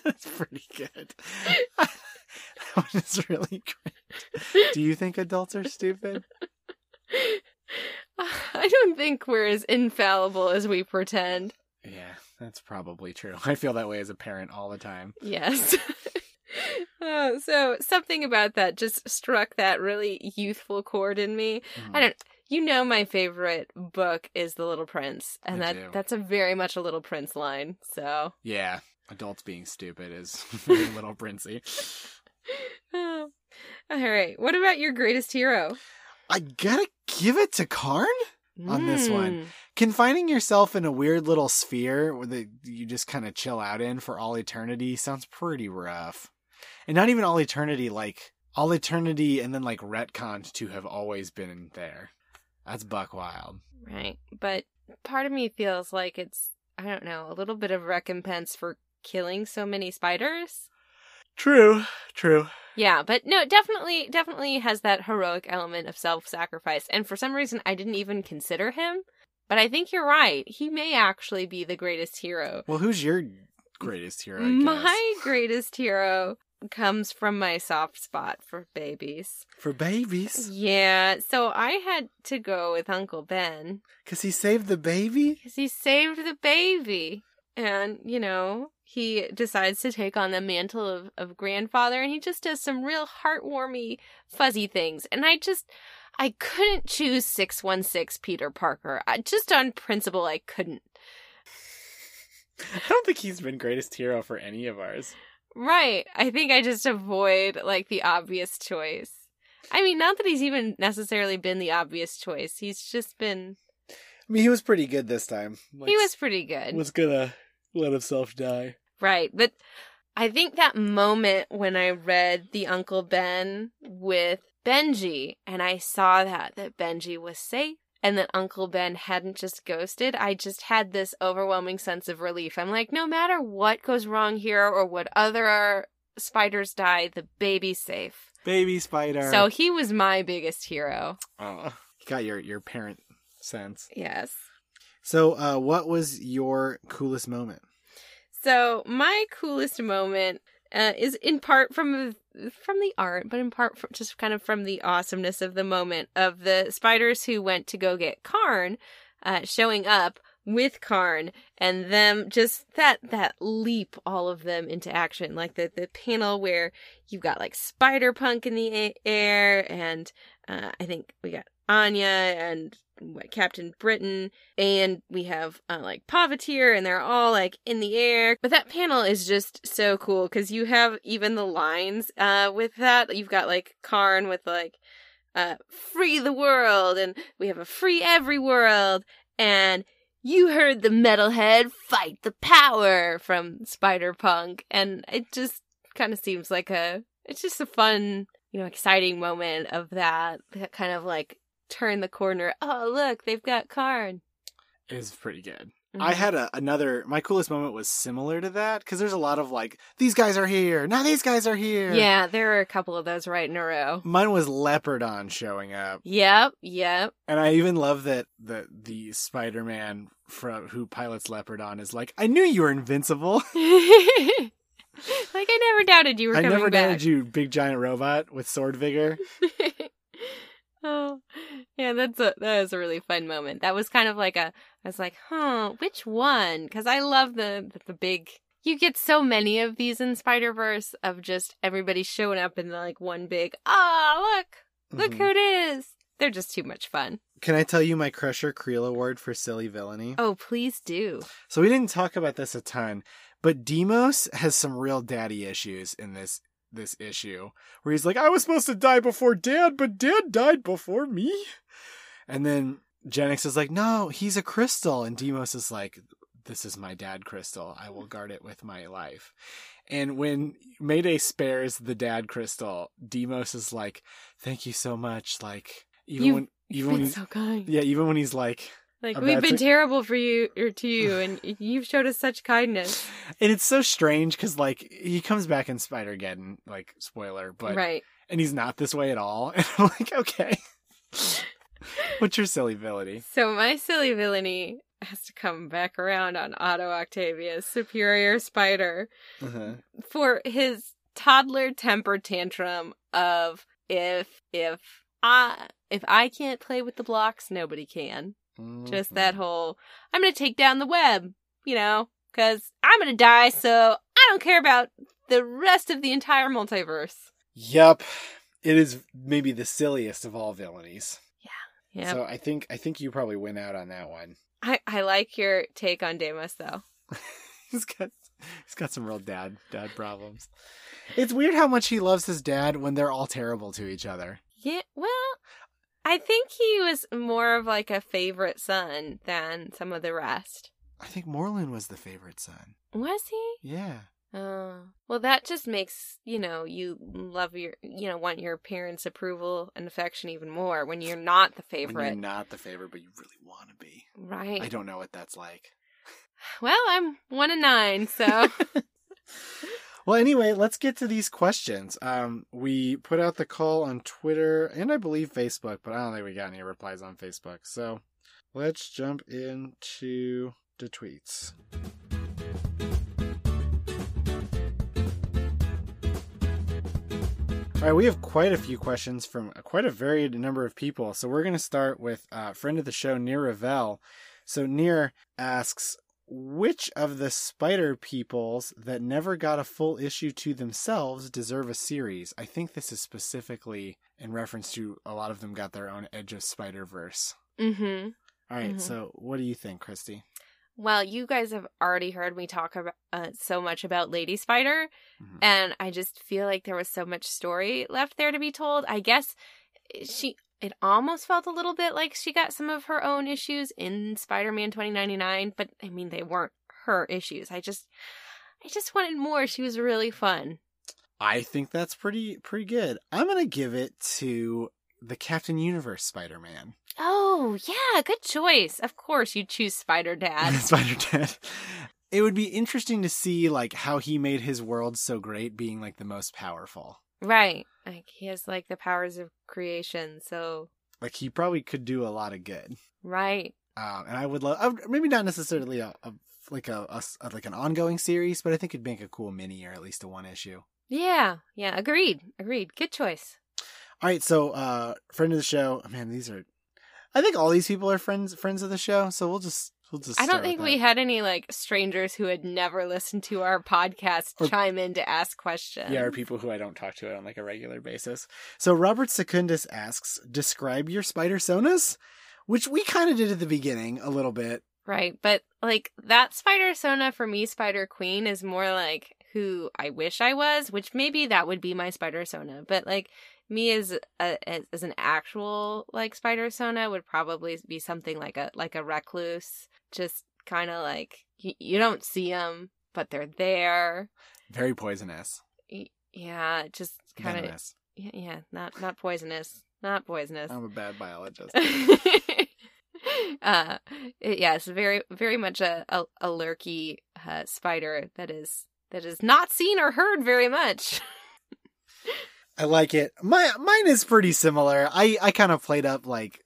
That's pretty good. that one is really great. Do you think adults are stupid? I don't think we're as infallible as we pretend. Yeah, that's probably true. I feel that way as a parent all the time. Yes. Uh, so something about that just struck that really youthful chord in me. Mm-hmm. I don't. You know, my favorite book is The Little Prince, and I that do. that's a very much a Little Prince line. So, Yeah, adults being stupid is little princey. oh. all right. What about your greatest hero? I gotta give it to Karn. On this one. Mm. Confining yourself in a weird little sphere where the, you just kind of chill out in for all eternity sounds pretty rough. And not even all eternity, like all eternity and then like retconned to have always been there. That's buck wild. Right, but part of me feels like it's I don't know a little bit of recompense for killing so many spiders. True, true. Yeah, but no, definitely, definitely has that heroic element of self-sacrifice. And for some reason, I didn't even consider him. But I think you're right. He may actually be the greatest hero. Well, who's your greatest hero? I guess? My greatest hero comes from my soft spot for babies. for babies, Yeah, so I had to go with Uncle Ben because he saved the baby. because he saved the baby. And, you know, he decides to take on the mantle of, of grandfather and he just does some real heartwarmy, fuzzy things. And I just, I couldn't choose 616 Peter Parker. I, just on principle, I couldn't. I don't think he's been greatest hero for any of ours. Right. I think I just avoid, like, the obvious choice. I mean, not that he's even necessarily been the obvious choice. He's just been, I mean, he was pretty good this time. Like, he was pretty good. was gonna let himself die. Right. But I think that moment when I read the Uncle Ben with Benji and I saw that that Benji was safe and that Uncle Ben hadn't just ghosted, I just had this overwhelming sense of relief. I'm like, no matter what goes wrong here or what other spiders die, the baby's safe. Baby spider. So he was my biggest hero. oh, you got your your parent sense. Yes. So, uh, what was your coolest moment? So my coolest moment uh, is in part from from the art, but in part from just kind of from the awesomeness of the moment of the spiders who went to go get Karn, uh, showing up with Karn and them just that that leap all of them into action like the the panel where you've got like Spider Punk in the air and uh, I think we got Anya and Captain Britain and we have uh, like Pavitr and they're all like in the air. But that panel is just so cool because you have even the lines uh with that. You've got like Karn with like uh free the world and we have a free every world and you heard the metalhead fight the power from Spider Punk and it just kind of seems like a it's just a fun you know exciting moment of that that kind of like turn the corner oh look they've got Karn Is pretty good. Mhm. I had a, another. My coolest moment was similar to that because there's a lot of like these guys are here now. These guys are here. Yeah, there are a couple of those right in a row. Mine was Leopardon showing up, Yep, yep. and I even love that the the Spider Man from who pilots Leopardon is like, I knew you were invincible. like I never doubted you were I coming never back. doubted you, big giant robot with sword vigor. oh, yeah. That's a that was a really fun moment. That was kind of like a I was like, huh, which one? Because I love the the big. You get so many of these in Spider Verse of just everybody showing up in like one big. Ah, look, look Mhm. who it is. They're just too much fun. Can I tell you my Crusher Creel Award for silly villainy? Oh, please do. So we didn't talk about this a ton, but Daemos has some real daddy issues in this this issue where he's like, I was supposed to die before Dad, but Dad died before me. And then Jennix is like, No, he's a crystal, and Daemos is like, This is my dad crystal. I will guard it with my life. And when Mayday spares the dad crystal, Daemos is like, Thank you so much. Like even You- when even You've when he's so kind. yeah, even when he's like Like we've been to- terrible for you or to you, and you've showed us such kindness. And it's so strange because like he comes back in Spider Geddon, like spoiler, but right. and he's not this way at all. And I'm like, okay, what's your silly villainy? So my silly villainy has to come back around on Otto Octavius, Superior Spider, Uh-huh. for his toddler temper tantrum of if if I if I can't play with the blocks, nobody can. Just that Mm-hmm. whole I'm gonna take down the web, you know, because I'm gonna die, so I don't care about the rest of the entire multiverse. Yep, it is maybe the silliest of all villainies. Yeah, So I think I think you probably win out on that one. I I like your take on Daemos though. he's got he's got some real dad dad problems. It's weird how much he loves his dad when they're all terrible to each other. Yeah, well, I think he was more of like a favorite son than some of the rest. I think Morlun was the favorite son. Was he? Yeah. Oh, well, that just makes you know you love your you know want your parents' approval and affection even more when you're not the When favorite, you're not the favorite, but you really want to be. right? I don't know what that's like. Well, I'm one and nine, so Well, anyway, let's get to these questions. Um, we put out the call on Twitter and I believe Facebook, but I don't think we got any replies on Facebook. So let's jump into the tweets. All right, we have quite a few questions from quite a varied number of people. So we're going to start with uh, friend of the show, Near Ravel. So Near asks, which of the spider peoples that never got a full issue to themselves deserve a series? I think this is specifically in reference to a lot of them got their own Edge of Spider Verse. mm-hmm. All right, Mhm. so what do you think, Christy? Well, you guys have already heard me talk about uh, so much about Lady Spider, Mhm. and I just feel like there was so much story left there to be told. I guess she it almost felt a little bit like she got some of her own issues in Spider-Man 2099, but I mean they weren't her issues. I just I just wanted more. She was really fun. I think that's pretty pretty good. I'm gonna give it to the Captain Universe Spider Man. Oh, yeah, good choice. Of course you choose Spider Dad. Spider Dad. It would be interesting to see like how he made his world so great, being like the most powerful. right. Like he has like the powers of creation, so Like he probably could do a lot of good. right. Um, and I would love maybe not necessarily a, a like a, a s- like an ongoing series, but I think it'd make a cool mini or at least a one issue. Yeah, yeah, agreed. Agreed. Good choice. All right, so uh, friend of the show. Man, these are. I think all these people are friends friends of the show, so we'll just we'll just. I don't think we had any like strangers who had never listened to our podcast Or- chime in to ask questions. Yeah, or people who I don't talk to on like a regular basis. So Robert Secundus asks, "Describe your spider sonas," which we kind of did at the beginning a little bit. Right, but like that Spider Sona for me, Spider Queen is more like who I wish I was, which maybe that would be my Spider Sona. But like me as a, as, as an actual like Spider Sona would probably be something like a like a recluse, just kind of like you, you don't see them, but they're there. Very poisonous, Yeah, just kind of yeah, yeah, not not poisonous, not poisonous. I'm a bad biologist. uh yes very very much a a, a lurky uh, spider that is that is not seen or heard very much I like it. My mine is pretty similar. I I kind of played up like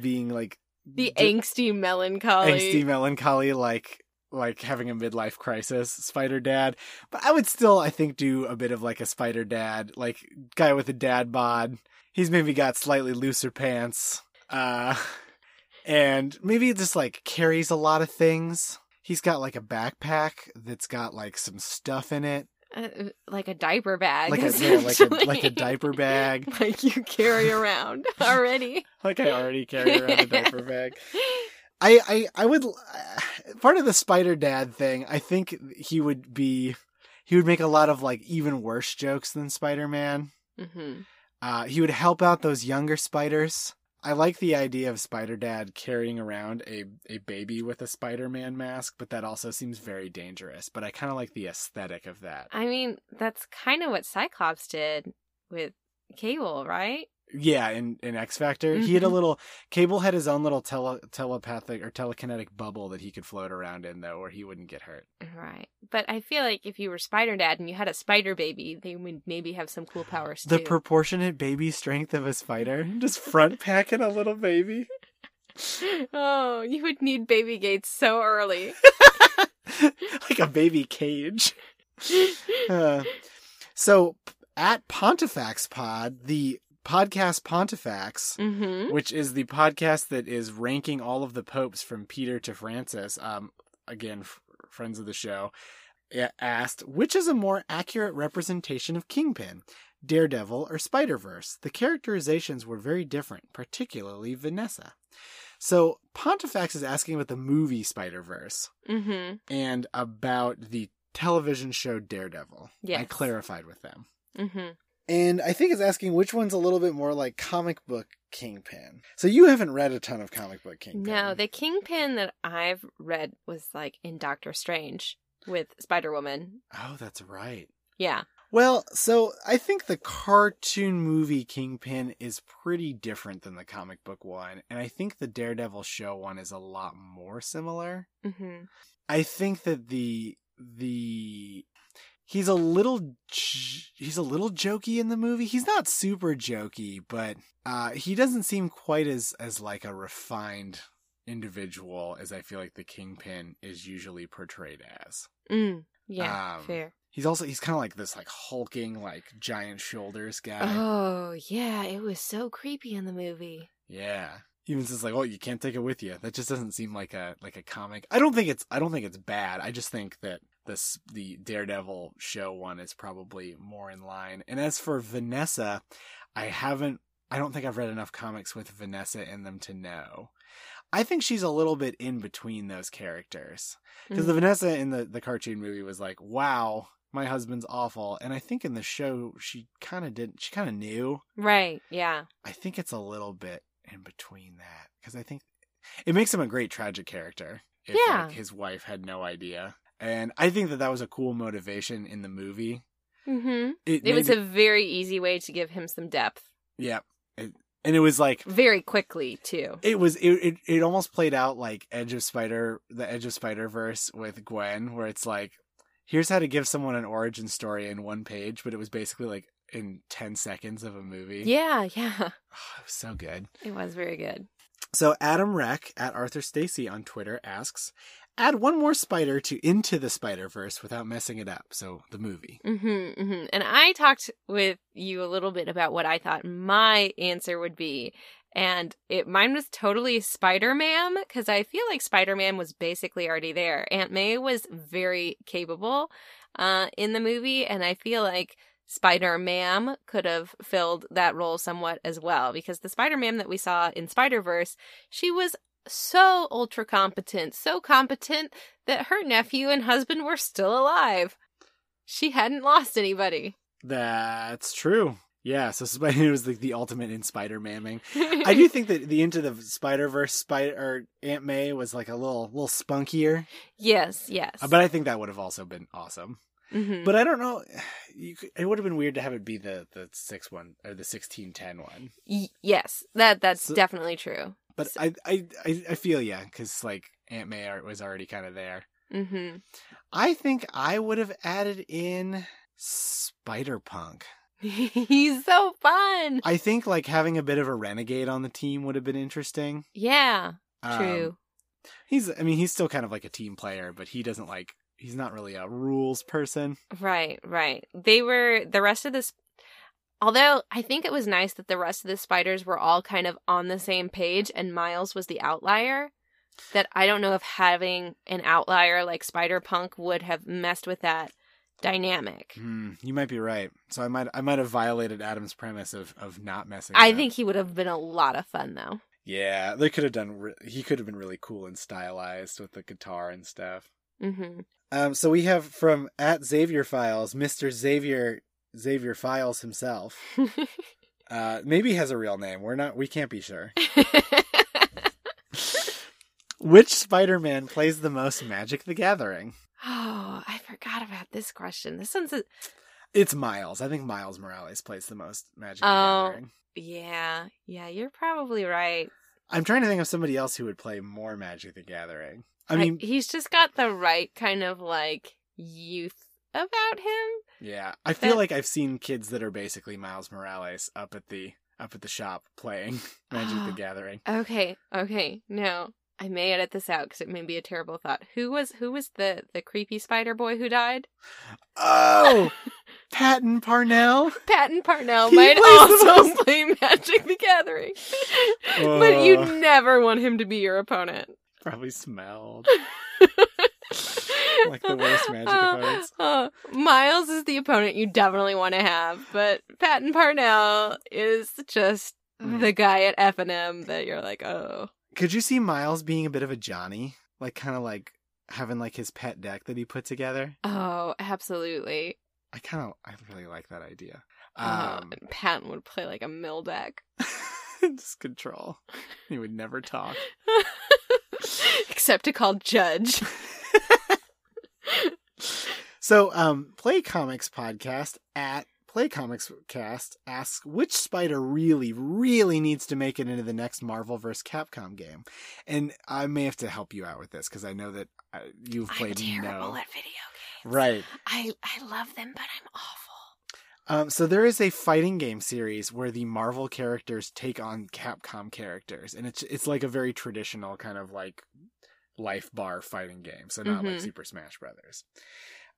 being like the d- angsty melancholy angsty melancholy, like like having a midlife crisis, Spider Dad. But I would still, I think, do a bit of like a Spider Dad, like guy with a dad bod. He's maybe got slightly looser pants. Uh, and maybe just like carries a lot of things. He's got like a backpack that's got like some stuff in it, Uh, like a diaper bag. like a yeah, like a like a diaper bag. like you carry around already. Like I already carry around a diaper bag. I, I, I would, part of the Spider Dad thing, I think he would be, he would make a lot of like even worse jokes than Spider Man. hmm Uh, he would help out those younger spiders. I like the idea of Spider Dad carrying around a, a baby with a Spider Man mask, but that also seems very dangerous. But I kind of like the aesthetic of that. I mean, that's kind of what Cyclops did with Cable, right? Yeah, in, in X Factor, he had a Mhm. little. Cable had his own little tele, telepathic or telekinetic bubble that he could float around in, though, where he wouldn't get hurt. Right. But I feel like if you were Spider Dad and you had a spider baby, they would maybe have some cool powers The too. proportionate baby strength of a spider, just front packing a little baby. oh, you would need baby gates so early. like a baby cage. Uh, so at Pontifex Pod, the podcast Pontifex, mm-hmm. which is the podcast that is ranking all of the popes from Peter to Francis. Um, again, f- friends of the show asked, which is a more accurate representation of Kingpin, Daredevil, or Spider Verse? The characterizations were very different, particularly Vanessa. So Pontifex is asking about the movie Spider Verse Mm-hmm. and about the television show Daredevil. I clarified with them. Mm-hmm. And I think it's asking which one's a little bit more like comic book Kingpin. So you haven't read a ton of comic book Kingpin. No, the Kingpin that I've read was like in Doctor Strange with Spider Woman. Oh, that's right. Yeah. Well, so I think the cartoon movie Kingpin is pretty different than the comic book one, and I think the Daredevil show one is a lot more similar. Mm-hmm. I think that the the he's a little he's a little jokey in the movie. He's not super jokey, but uh he doesn't seem quite as as like a refined individual as I feel like the Kingpin is usually portrayed as. Mm. Yeah. Um, fair. He's also he's kind of like this like hulking like giant shoulders guy. Oh yeah, it was so creepy in the movie. Yeah. Even says like, "Oh, you can't take it with you." That just doesn't seem like a like a comic. I don't think it's I don't think it's bad. I just think that this the Daredevil show one is probably more in line. And as for Vanessa, I haven't I don't think I've read enough comics with Vanessa in them to know. I think she's a little bit in between those characters. Because Mm. the Vanessa in the, the cartoon movie was like, wow, my husband's awful. And I think in the show, she kind of didn't, she kind of knew. Right. Yeah. I think it's a little bit in between that. Because I think it makes him a great tragic character. If Yeah. like, his wife had no idea. And I think that that was a cool motivation in the movie. Mm-hmm. It, It was a very easy way to give him some depth, yeah. It, and it was like, very quickly too. It was it, it it almost played out like Edge of Spider the Edge of Spider Verse with Gwen, where it's like, here's how to give someone an origin story in one page, but it was basically like in ten seconds of a movie. Yeah. Yeah. Oh, it was so good. It was very good. So Adam Reck at Arthur Stacy on Twitter asks, add one more spider to Into the Spider Verse without messing it up. So the movie. Mm-hmm, hmm And I talked with you a little bit about what I thought my answer would be. And it mine was totally Spider Ma'am because I feel like Spider Ma'am was basically already there. Aunt May was very capable uh, in the movie, and I feel like Spider Ma'am could have filled that role somewhat as well because the Spider Ma'am that we saw in Spider Verse, she was so ultra competent, so competent that her nephew and husband were still alive. She hadn't lost anybody. That's true. Yeah, so Spider was like the ultimate in Spider mamming. I do think that the Into the Spider Verse Spider or Aunt May was like a little little spunkier, Yes, yes. uh, but I think that would have also been awesome. Mhm. But I don't know. You could, it would have been weird to have it be the the six one or the sixteen ten one. Y- yes, that that's So- definitely true. But I I I, I feel yeah, because like Aunt May was already kind of there. hmm I think I would have added in Spider Punk. He's so fun. I think like having a bit of a renegade on the team would have been interesting. Yeah, Um, true. He's I mean he's still kind of like a team player, but he doesn't like he's not really a rules person. Right, right. They were the rest of this. Although I think it was nice that the rest of the spiders were all kind of on the same page and Miles was the outlier. That I don't know if having an outlier like Spider Punk would have messed with that dynamic. Hmm, you might be right. So I might I might have violated Adam's premise of of not messing. I up. think he would have been a lot of fun though. Yeah, they could have done. Re- he could have been really cool and stylized with the guitar and stuff. hmm Um, so we have from at Xavier Files, Mister Xavier Xavier Files himself. Uh, maybe has a real name. We're not. We can't be sure. Which Spider-Man plays the most Magic the Gathering? oh, I forgot about this question. This one's a It's Miles. I think Miles Morales plays the most Magic the Oh. Gathering. yeah, yeah. You're probably right. I'm trying to think of somebody else who would play more Magic the Gathering. I mean, he's just got the right kind of like youth about him. Yeah, I feel that- like I've seen kids that are basically Miles Morales up at the up at the shop playing Magic the Oh. Gathering. Okay, okay. No, I may edit this out because it may be a terrible thought. Who was who was the the creepy spider boy who died? Oh, Patton Parnell. Patton Parnell He might also most- play Magic the Gathering, but you Ugh. never want him to be your opponent. Probably smelled like the worst Magic Uh, opponents. uh, Miles is the opponent you definitely want to have, but Patton Parnell is just Mm. the guy at F and M that you're like, oh, Could you see Miles being a bit of a Johnny, like kind of like having like his pet deck that he put together? oh, absolutely. I kind of, I really like that idea. Uh, Um, and Patton would play like a mill deck. just control. He would never talk. Except to call Judge. So, um, Play Comics podcast at Play Comics Cast asks which spider really, really needs to make it into the next Marvel vs. Capcom game, and I may have to help you out with this because I know that uh, you've I'm played terrible no. at video games. Right. I I love them, but I'm awful. Um, so there is a fighting game series where the Marvel characters take on Capcom characters, and it's it's like a very traditional kind of like life bar fighting game. So not like Mhm. Super Smash Brothers.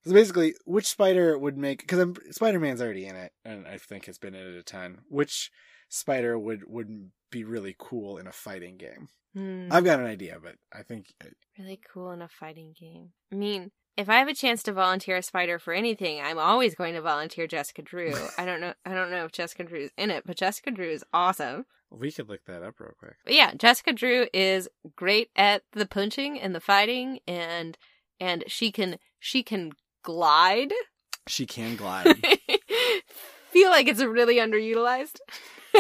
So basically, which spider would make because Spider Man's already in it, and I think has been in it a ton. Which spider would would be really cool in a fighting game? Hmm, I've got an idea, but I think really cool in a fighting game. I mean, if I have a chance to volunteer a spider for anything, I'm always going to volunteer Jessica Drew. I don't know. I don't know if Jessica Drew's in it, but Jessica Drew is awesome. We could look that up real quick. But yeah, Jessica Drew is great at the punching and the fighting, and and she can she can glide. She can glide. Feel like it's really underutilized.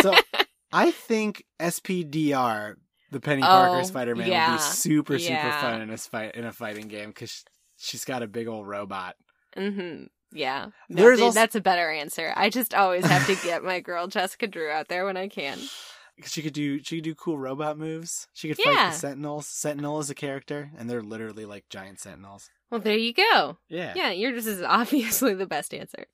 So I think SPDR, the Peni Oh, Parker Spider Man, would be super super Yeah. fun in a fight in a fighting game because she's got a big old robot. hmm Yeah, no, th- also- that's a better answer. I just always have to get my girl Jessica Drew out there when I can. She could do she could do cool robot moves. She could fight Yeah. the Sentinels. Sentinel is a character, and they're literally like giant Sentinels. Well, there you go. Yeah. Yeah, yours is obviously the best answer.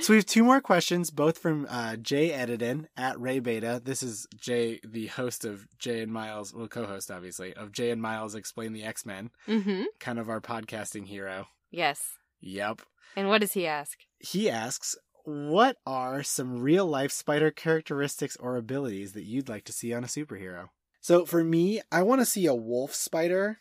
So we have two more questions, both from uh, Jay Edidin at Ray Beta. This is Jay, the host of Jay and Miles, well, co-host obviously of Jay and Miles Explain the X Men, mm-hmm. kind of our podcasting hero. Yes. Yep. And what does he ask? He asks, "What are some real life spider characteristics or abilities that you'd like to see on a superhero?" So for me, I want to see a wolf spider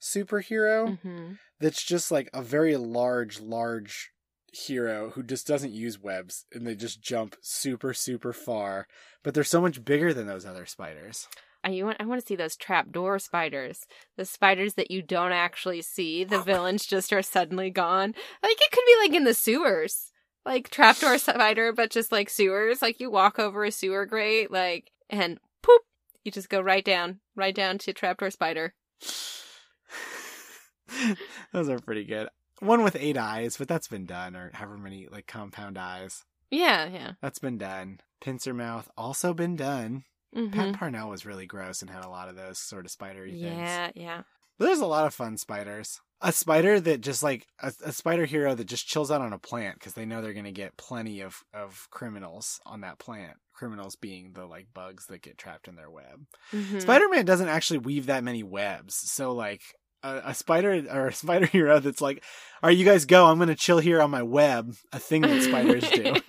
superhero Mm-hmm. that's just like a very large, large hero who just doesn't use webs and they just jump super, super far. But they're so much bigger than those other spiders. I want I want to see those trapdoor spiders. The spiders that you don't actually see. The villains just are suddenly gone. Like it could be like in the sewers. Like trapdoor spider, but just like sewers. Like you walk over a sewer grate, like and poop. You just go right down, right down to trapdoor spider. those are pretty good. One with eight eyes, but that's been done, or however many like compound eyes. Yeah, yeah. That's been done. Pincer mouth also been done. Mhm. Pat Parnell was really gross and had a lot of those sort of spidery things. Yeah, yeah. There's a lot of fun spiders. A spider that just like a, a spider hero that just chills out on a plant because they know they're going to get plenty of of criminals on that plant. Criminals being the like bugs that get trapped in their web. Mhm. Spider Man doesn't actually weave that many webs, so like a, a spider or a spider hero that's like, "All right, you guys go. I'm going to chill here on my web." A thing that spiders do.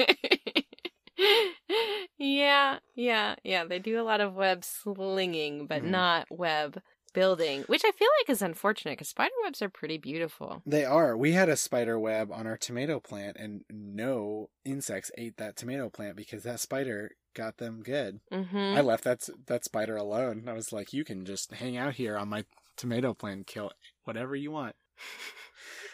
Yeah, yeah, yeah. They do a lot of web slinging, but Mhm. not web building, which I feel like is unfortunate because spider webs are pretty beautiful. They are. We had a spider web on our tomato plant, and no insects ate that tomato plant because that spider got them good. hmm I left that that spider alone. I was like, "You can just hang out here on my tomato plant, and kill whatever you want."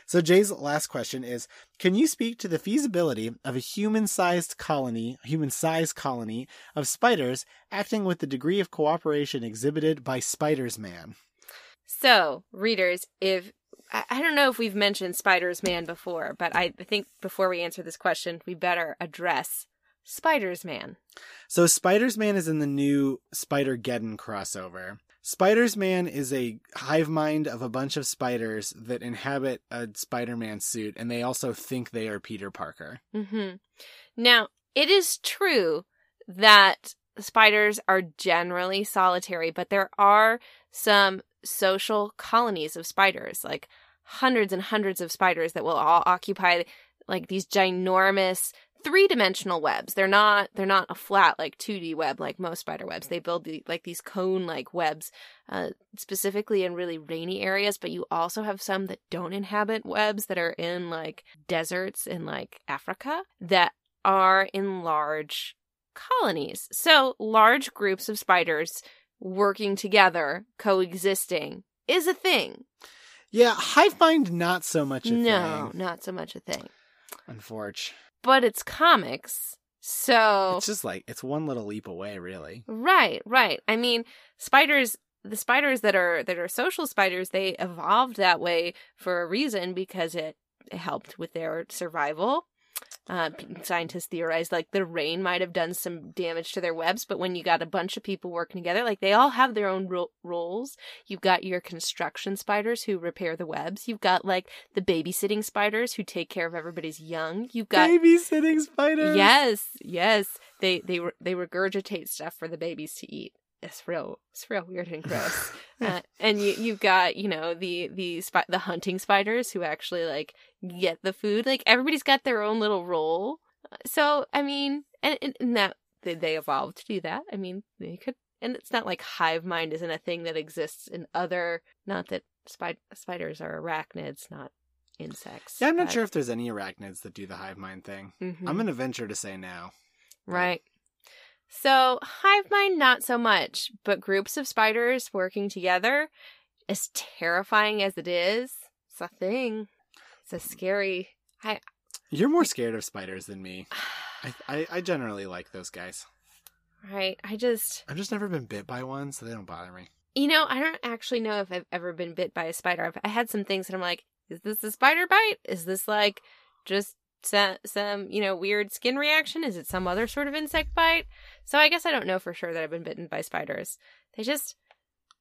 So Jay's last question is: Can you speak to the feasibility of a human-sized colony, human-sized colony of spiders acting with the degree of cooperation exhibited by Spiders Man? So, readers, if I, don't know if we've mentioned Spiders Man before, but I think before we answer this question, we better address Spiders Man. So Spiders Man is in the new Spider Geddon crossover. Spiders Man is a hive mind of a bunch of spiders that inhabit a Spider Man suit, and they also think they are Peter Parker. hmm Now, it is true that spiders are generally solitary, but there are some social colonies of spiders, like hundreds and hundreds of spiders that will all occupy like these ginormous three-dimensional webs. They're not they're not a flat like 2D web like most spider webs. They build the, like these cone-like webs uh, specifically in really rainy areas, but you also have some that don't inhabit webs that are in like deserts in like Africa that are in large colonies. So large groups of spiders working together, coexisting is a thing. Yeah, hive mind not so much a no, thing. No, not so much a thing. Unfortunately. But it's comics. So It's just like it's one little leap away, really. Right, right. I mean, spiders the spiders that are that are social spiders, they evolved that way for a reason because it, it helped with their survival. Uh, scientists theorize like the rain might have done some damage to their webs, but when you got a bunch of people working together, like they all have their own ro- roles. You've got your construction spiders who repair the webs. You've got like the babysitting spiders who take care of everybody's young. You've got Babysitting spiders. Yes, yes. They they they regurgitate stuff for the babies to eat. It's real. It's real weird and gross. uh, and you you've got you know the the spi- the hunting spiders who actually like get the food. Like everybody's got their own little role. So I mean, and, and, that they, they evolved to do that. I mean, they could. And it's not like hive mind isn't a thing that exists in other. Not that spid- spiders are arachnids, not insects. Yeah, I'm not but- sure if there's any arachnids that do the hive mind thing. Mhm. I'm gonna venture to say no. Right. So, hive mind, not so much, but groups of spiders working together, as terrifying as it is, it's a thing. It's a scary. I, You're more scared of spiders than me. I, I, I generally like those guys. right. I just, I've just never been bit by one, so they don't bother me. you know, I don't actually know if I've ever been bit by a spider. I've, I had some things that I'm like, is this a spider bite? Is this like just some, some, you know, weird skin reaction? Is it some other sort of insect bite? So I guess I don't know for sure that I've been bitten by spiders. They just,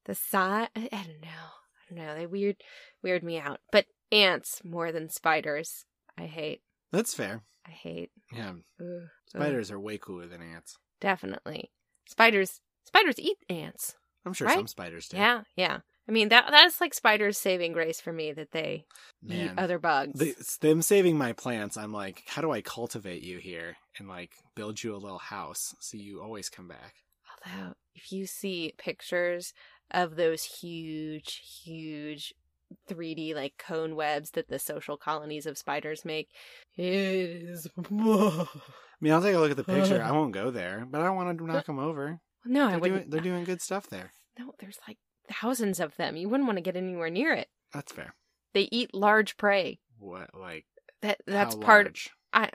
the size, I, don't know. I don't know. They weird, weird me out. But ants more than spiders. I hate. That's fair. I hate. Yeah, spiders are way cooler than ants. Definitely. Spiders, spiders eat ants. I'm sure Right? some spiders do. Yeah, yeah. I mean that that's like spiders saving grace for me that they eat other bugs. It's them saving my plants, I'm like, how do I cultivate you here and like build you a little house so you always come back? Although if you see pictures of those huge, huge 3D like cone webs that the social colonies of spiders make, it is I mean, I'll take a look at the picture. I won't go there, but I don't want to knock them over. no, I They're wouldn't. doing, they're doing good stuff there. no, there's like thousands of them. You wouldn't want to get anywhere near it. That's fair. They eat large prey. What like That that's part. large? Uh,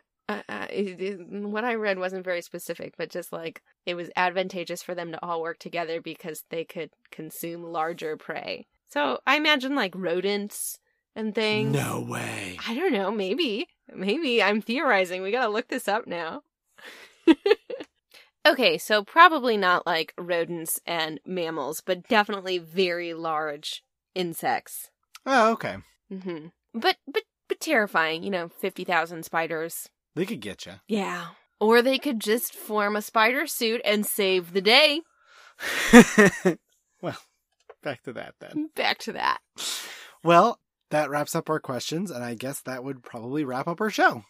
uh, it, it- what I read wasn't very specific, but just like it was advantageous for them to all work together because they could consume larger prey. So I imagine like rodents and things. No way. I don't know. Maybe. Maybe. I'm theorizing. We gotta look this up now. okay, so probably not like rodents and mammals, but definitely very large insects. Oh, okay. hmm But but but terrifying. You know, fifty thousand spiders. They could get you. Yeah. Or they could just form a spider suit and save the day. well, back to that then. Back to that. Well, that wraps up our questions, and I guess that would probably wrap up our show.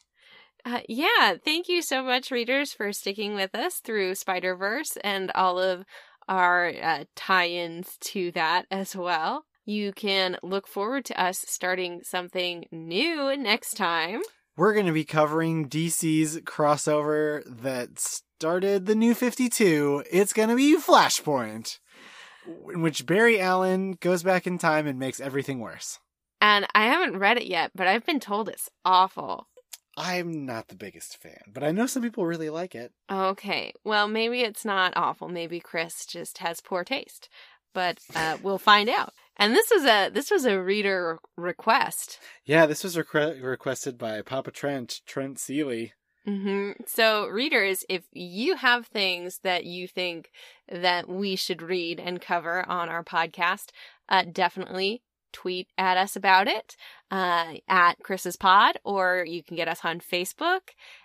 Uh, yeah, thank you so much, readers, for sticking with us through Spider Verse and all of our uh, tie ins to that as well. You can look forward to us starting something new next time. We're going to be covering DC's crossover that started the new 52. It's going to be Flashpoint, in which Barry Allen goes back in time and makes everything worse. And I haven't read it yet, but I've been told it's awful. I'm not the biggest fan, but I know some people really like it. Okay, well, maybe it's not awful. Maybe Chris just has poor taste, but uh, we'll find out. And this was a this was a reader request. Yeah, this was requ- requested by Papa Trent, Trent Seeley. hmm So, readers, if you have things that you think that we should read and cover on our podcast, uh, definitely tweet at us about it uh, at Chris's Pod, or you can get us on Facebook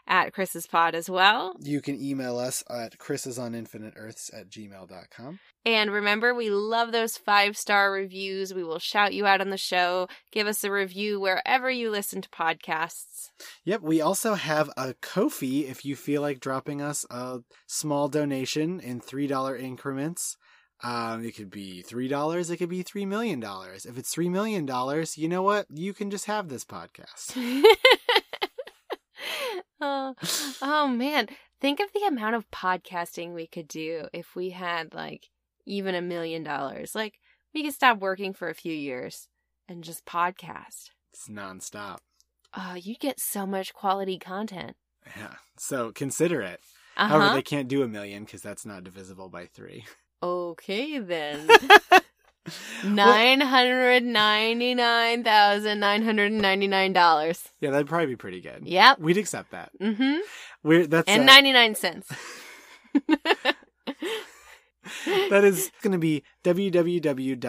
at Chris's Pod as well. You can email us at chrisisoninfiniteearths at gmail.com. And remember, we love those five star reviews. We will shout you out on the show. Give us a review wherever you listen to podcasts. Yep, we also have a Ko-fi if you feel like dropping us a small donation in $3 increments. Um, it could be $3, it could be $3 million. If it's $3 million, you know what? You can just have this podcast. oh, oh man, think of the amount of podcasting we could do if we had like even a million dollars. Like we could stop working for a few years and just podcast. It's nonstop. Oh, you get so much quality content. Yeah. So consider it. Uh However, they can't do a million because that's not divisible by three. Okay then. Nine hundred ninety nine thousand nine hundred ninety nine dollars. Yeah, that'd probably be pretty good. Yep. We'd accept that. Mm-hmm. We're that's And uh, ninety nine cents. that is going to be www.ko-fi.com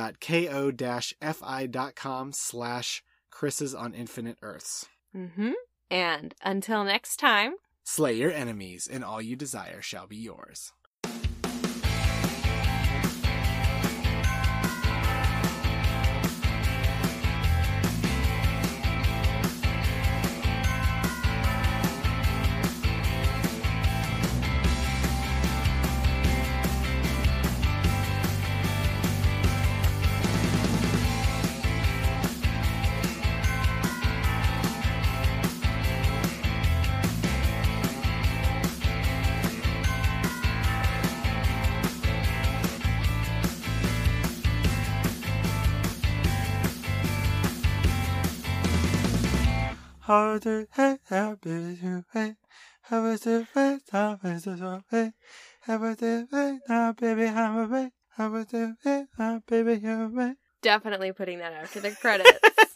slash Chris's on Infinite Earths. mm-hmm. And until next time. Slay your enemies, and all you desire shall be yours. How to hey, how to hey, how to hey, how to hey, how to hey, now baby, how to hey, how to hey, now baby, hey. Definitely putting that after the credits.